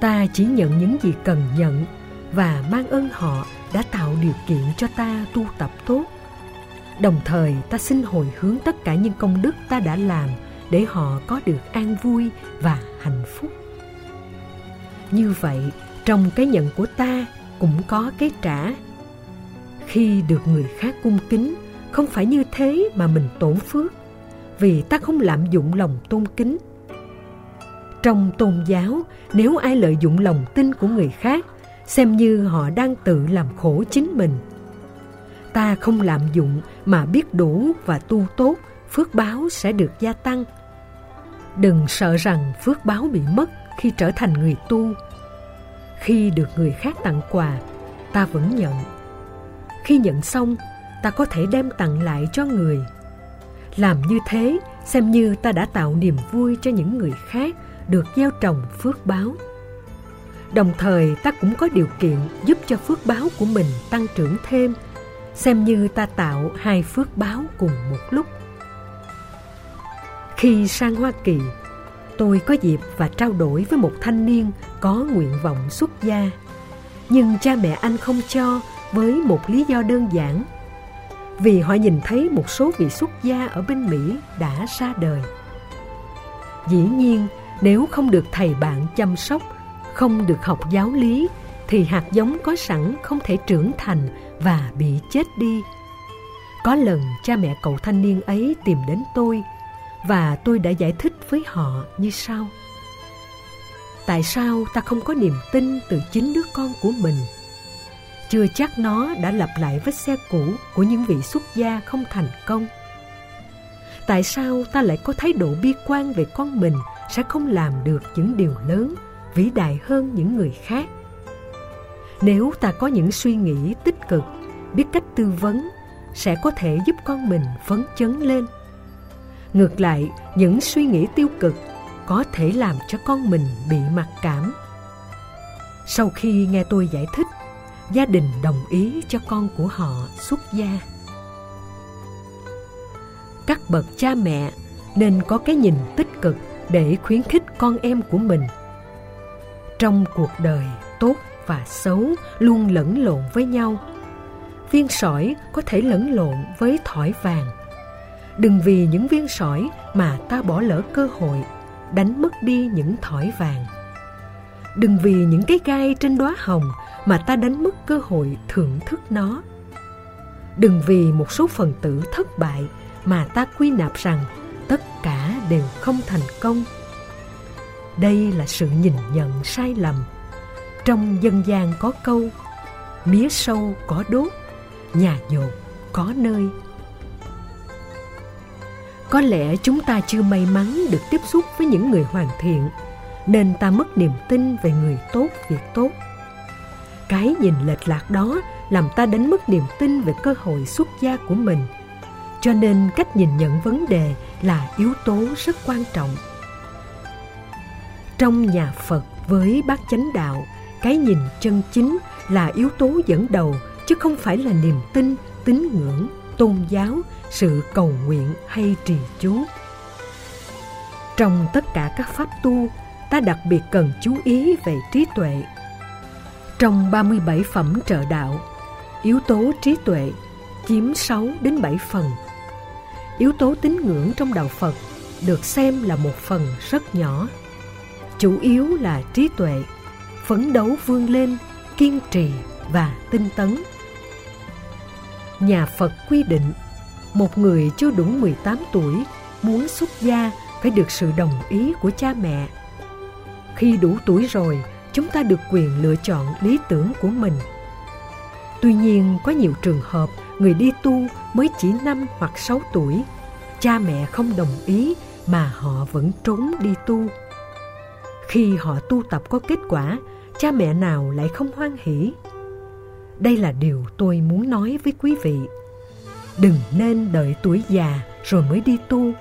Ta chỉ nhận những gì cần nhận và mang ơn họ đã tạo điều kiện cho ta tu tập tốt. Đồng thời ta xin hồi hướng tất cả những công đức ta đã làm để họ có được an vui và hạnh phúc. Như vậy, trong cái nhận của ta cũng có cái trả. Khi được người khác cung kính, không phải như thế mà mình tổn phước, vì ta không lạm dụng lòng tôn kính. Trong tôn giáo, nếu ai lợi dụng lòng tin của người khác, xem như họ đang tự làm khổ chính mình. Ta không lạm dụng mà biết đủ và tu tốt, phước báo sẽ được gia tăng đừng sợ rằng phước báo bị mất khi trở thành người tu. Khi được người khác tặng quà, ta vẫn nhận. Khi nhận xong, ta có thể đem tặng lại cho người. Làm như thế, xem như ta đã tạo niềm vui cho những người khác được gieo trồng phước báo. Đồng thời, ta cũng có điều kiện giúp cho phước báo của mình tăng trưởng thêm, xem như ta tạo hai phước báo cùng một lúc khi sang hoa kỳ tôi có dịp và trao đổi với một thanh niên có nguyện vọng xuất gia. Nhưng cha mẹ anh không cho với một lý do đơn giản. Vì họ nhìn thấy một số vị xuất gia ở bên Mỹ đã ra đời. Dĩ nhiên, nếu không được thầy bạn chăm sóc, không được học giáo lý, thì hạt giống có sẵn không thể trưởng thành và bị chết đi. Có lần cha mẹ cậu thanh niên ấy tìm đến tôi – và tôi đã giải thích với họ như sau. Tại sao ta không có niềm tin từ chính đứa con của mình? Chưa chắc nó đã lặp lại vết xe cũ của những vị xuất gia không thành công. Tại sao ta lại có thái độ bi quan về con mình sẽ không làm được những điều lớn, vĩ đại hơn những người khác? Nếu ta có những suy nghĩ tích cực, biết cách tư vấn, sẽ có thể giúp con mình phấn chấn lên. Ngược lại, những suy nghĩ tiêu cực có thể làm cho con mình bị mặc cảm. Sau khi nghe tôi giải thích, gia đình đồng ý cho con của họ xuất gia. Các bậc cha mẹ nên có cái nhìn tích cực để khuyến khích con em của mình. Trong cuộc đời tốt và xấu luôn lẫn lộn với nhau viên sỏi có thể lẫn lộn với thỏi vàng đừng vì những viên sỏi mà ta bỏ lỡ cơ hội, đánh mất đi những thỏi vàng. Đừng vì những cái gai trên đóa hồng mà ta đánh mất cơ hội thưởng thức nó. Đừng vì một số phần tử thất bại mà ta quy nạp rằng tất cả đều không thành công. Đây là sự nhìn nhận sai lầm. Trong dân gian có câu, mía sâu có đốt, nhà dột có nơi có lẽ chúng ta chưa may mắn được tiếp xúc với những người hoàn thiện, nên ta mất niềm tin về người tốt việc tốt. Cái nhìn lệch lạc đó làm ta đánh mất niềm tin về cơ hội xuất gia của mình. Cho nên cách nhìn nhận vấn đề là yếu tố rất quan trọng. Trong nhà phật với bác chánh đạo, cái nhìn chân chính là yếu tố dẫn đầu, chứ không phải là niềm tin, tín ngưỡng tôn giáo, sự cầu nguyện hay trì chú. Trong tất cả các pháp tu, ta đặc biệt cần chú ý về trí tuệ. Trong 37 phẩm trợ đạo, yếu tố trí tuệ chiếm 6 đến 7 phần. Yếu tố tín ngưỡng trong đạo Phật được xem là một phần rất nhỏ. Chủ yếu là trí tuệ, phấn đấu vươn lên, kiên trì và tinh tấn nhà Phật quy định một người chưa đủ 18 tuổi muốn xuất gia phải được sự đồng ý của cha mẹ. Khi đủ tuổi rồi, chúng ta được quyền lựa chọn lý tưởng của mình. Tuy nhiên, có nhiều trường hợp người đi tu mới chỉ 5 hoặc 6 tuổi, cha mẹ không đồng ý mà họ vẫn trốn đi tu. Khi họ tu tập có kết quả, cha mẹ nào lại không hoan hỷ đây là điều tôi muốn nói với quý vị. Đừng nên đợi tuổi già rồi mới đi tu.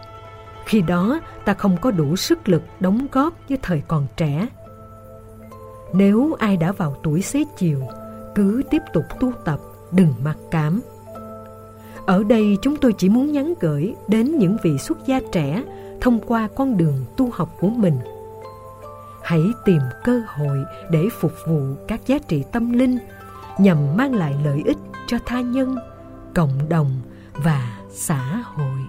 Khi đó, ta không có đủ sức lực đóng góp như thời còn trẻ. Nếu ai đã vào tuổi xế chiều, cứ tiếp tục tu tập, đừng mặc cảm. Ở đây, chúng tôi chỉ muốn nhắn gửi đến những vị xuất gia trẻ thông qua con đường tu học của mình. Hãy tìm cơ hội để phục vụ các giá trị tâm linh nhằm mang lại lợi ích cho tha nhân cộng đồng và xã hội.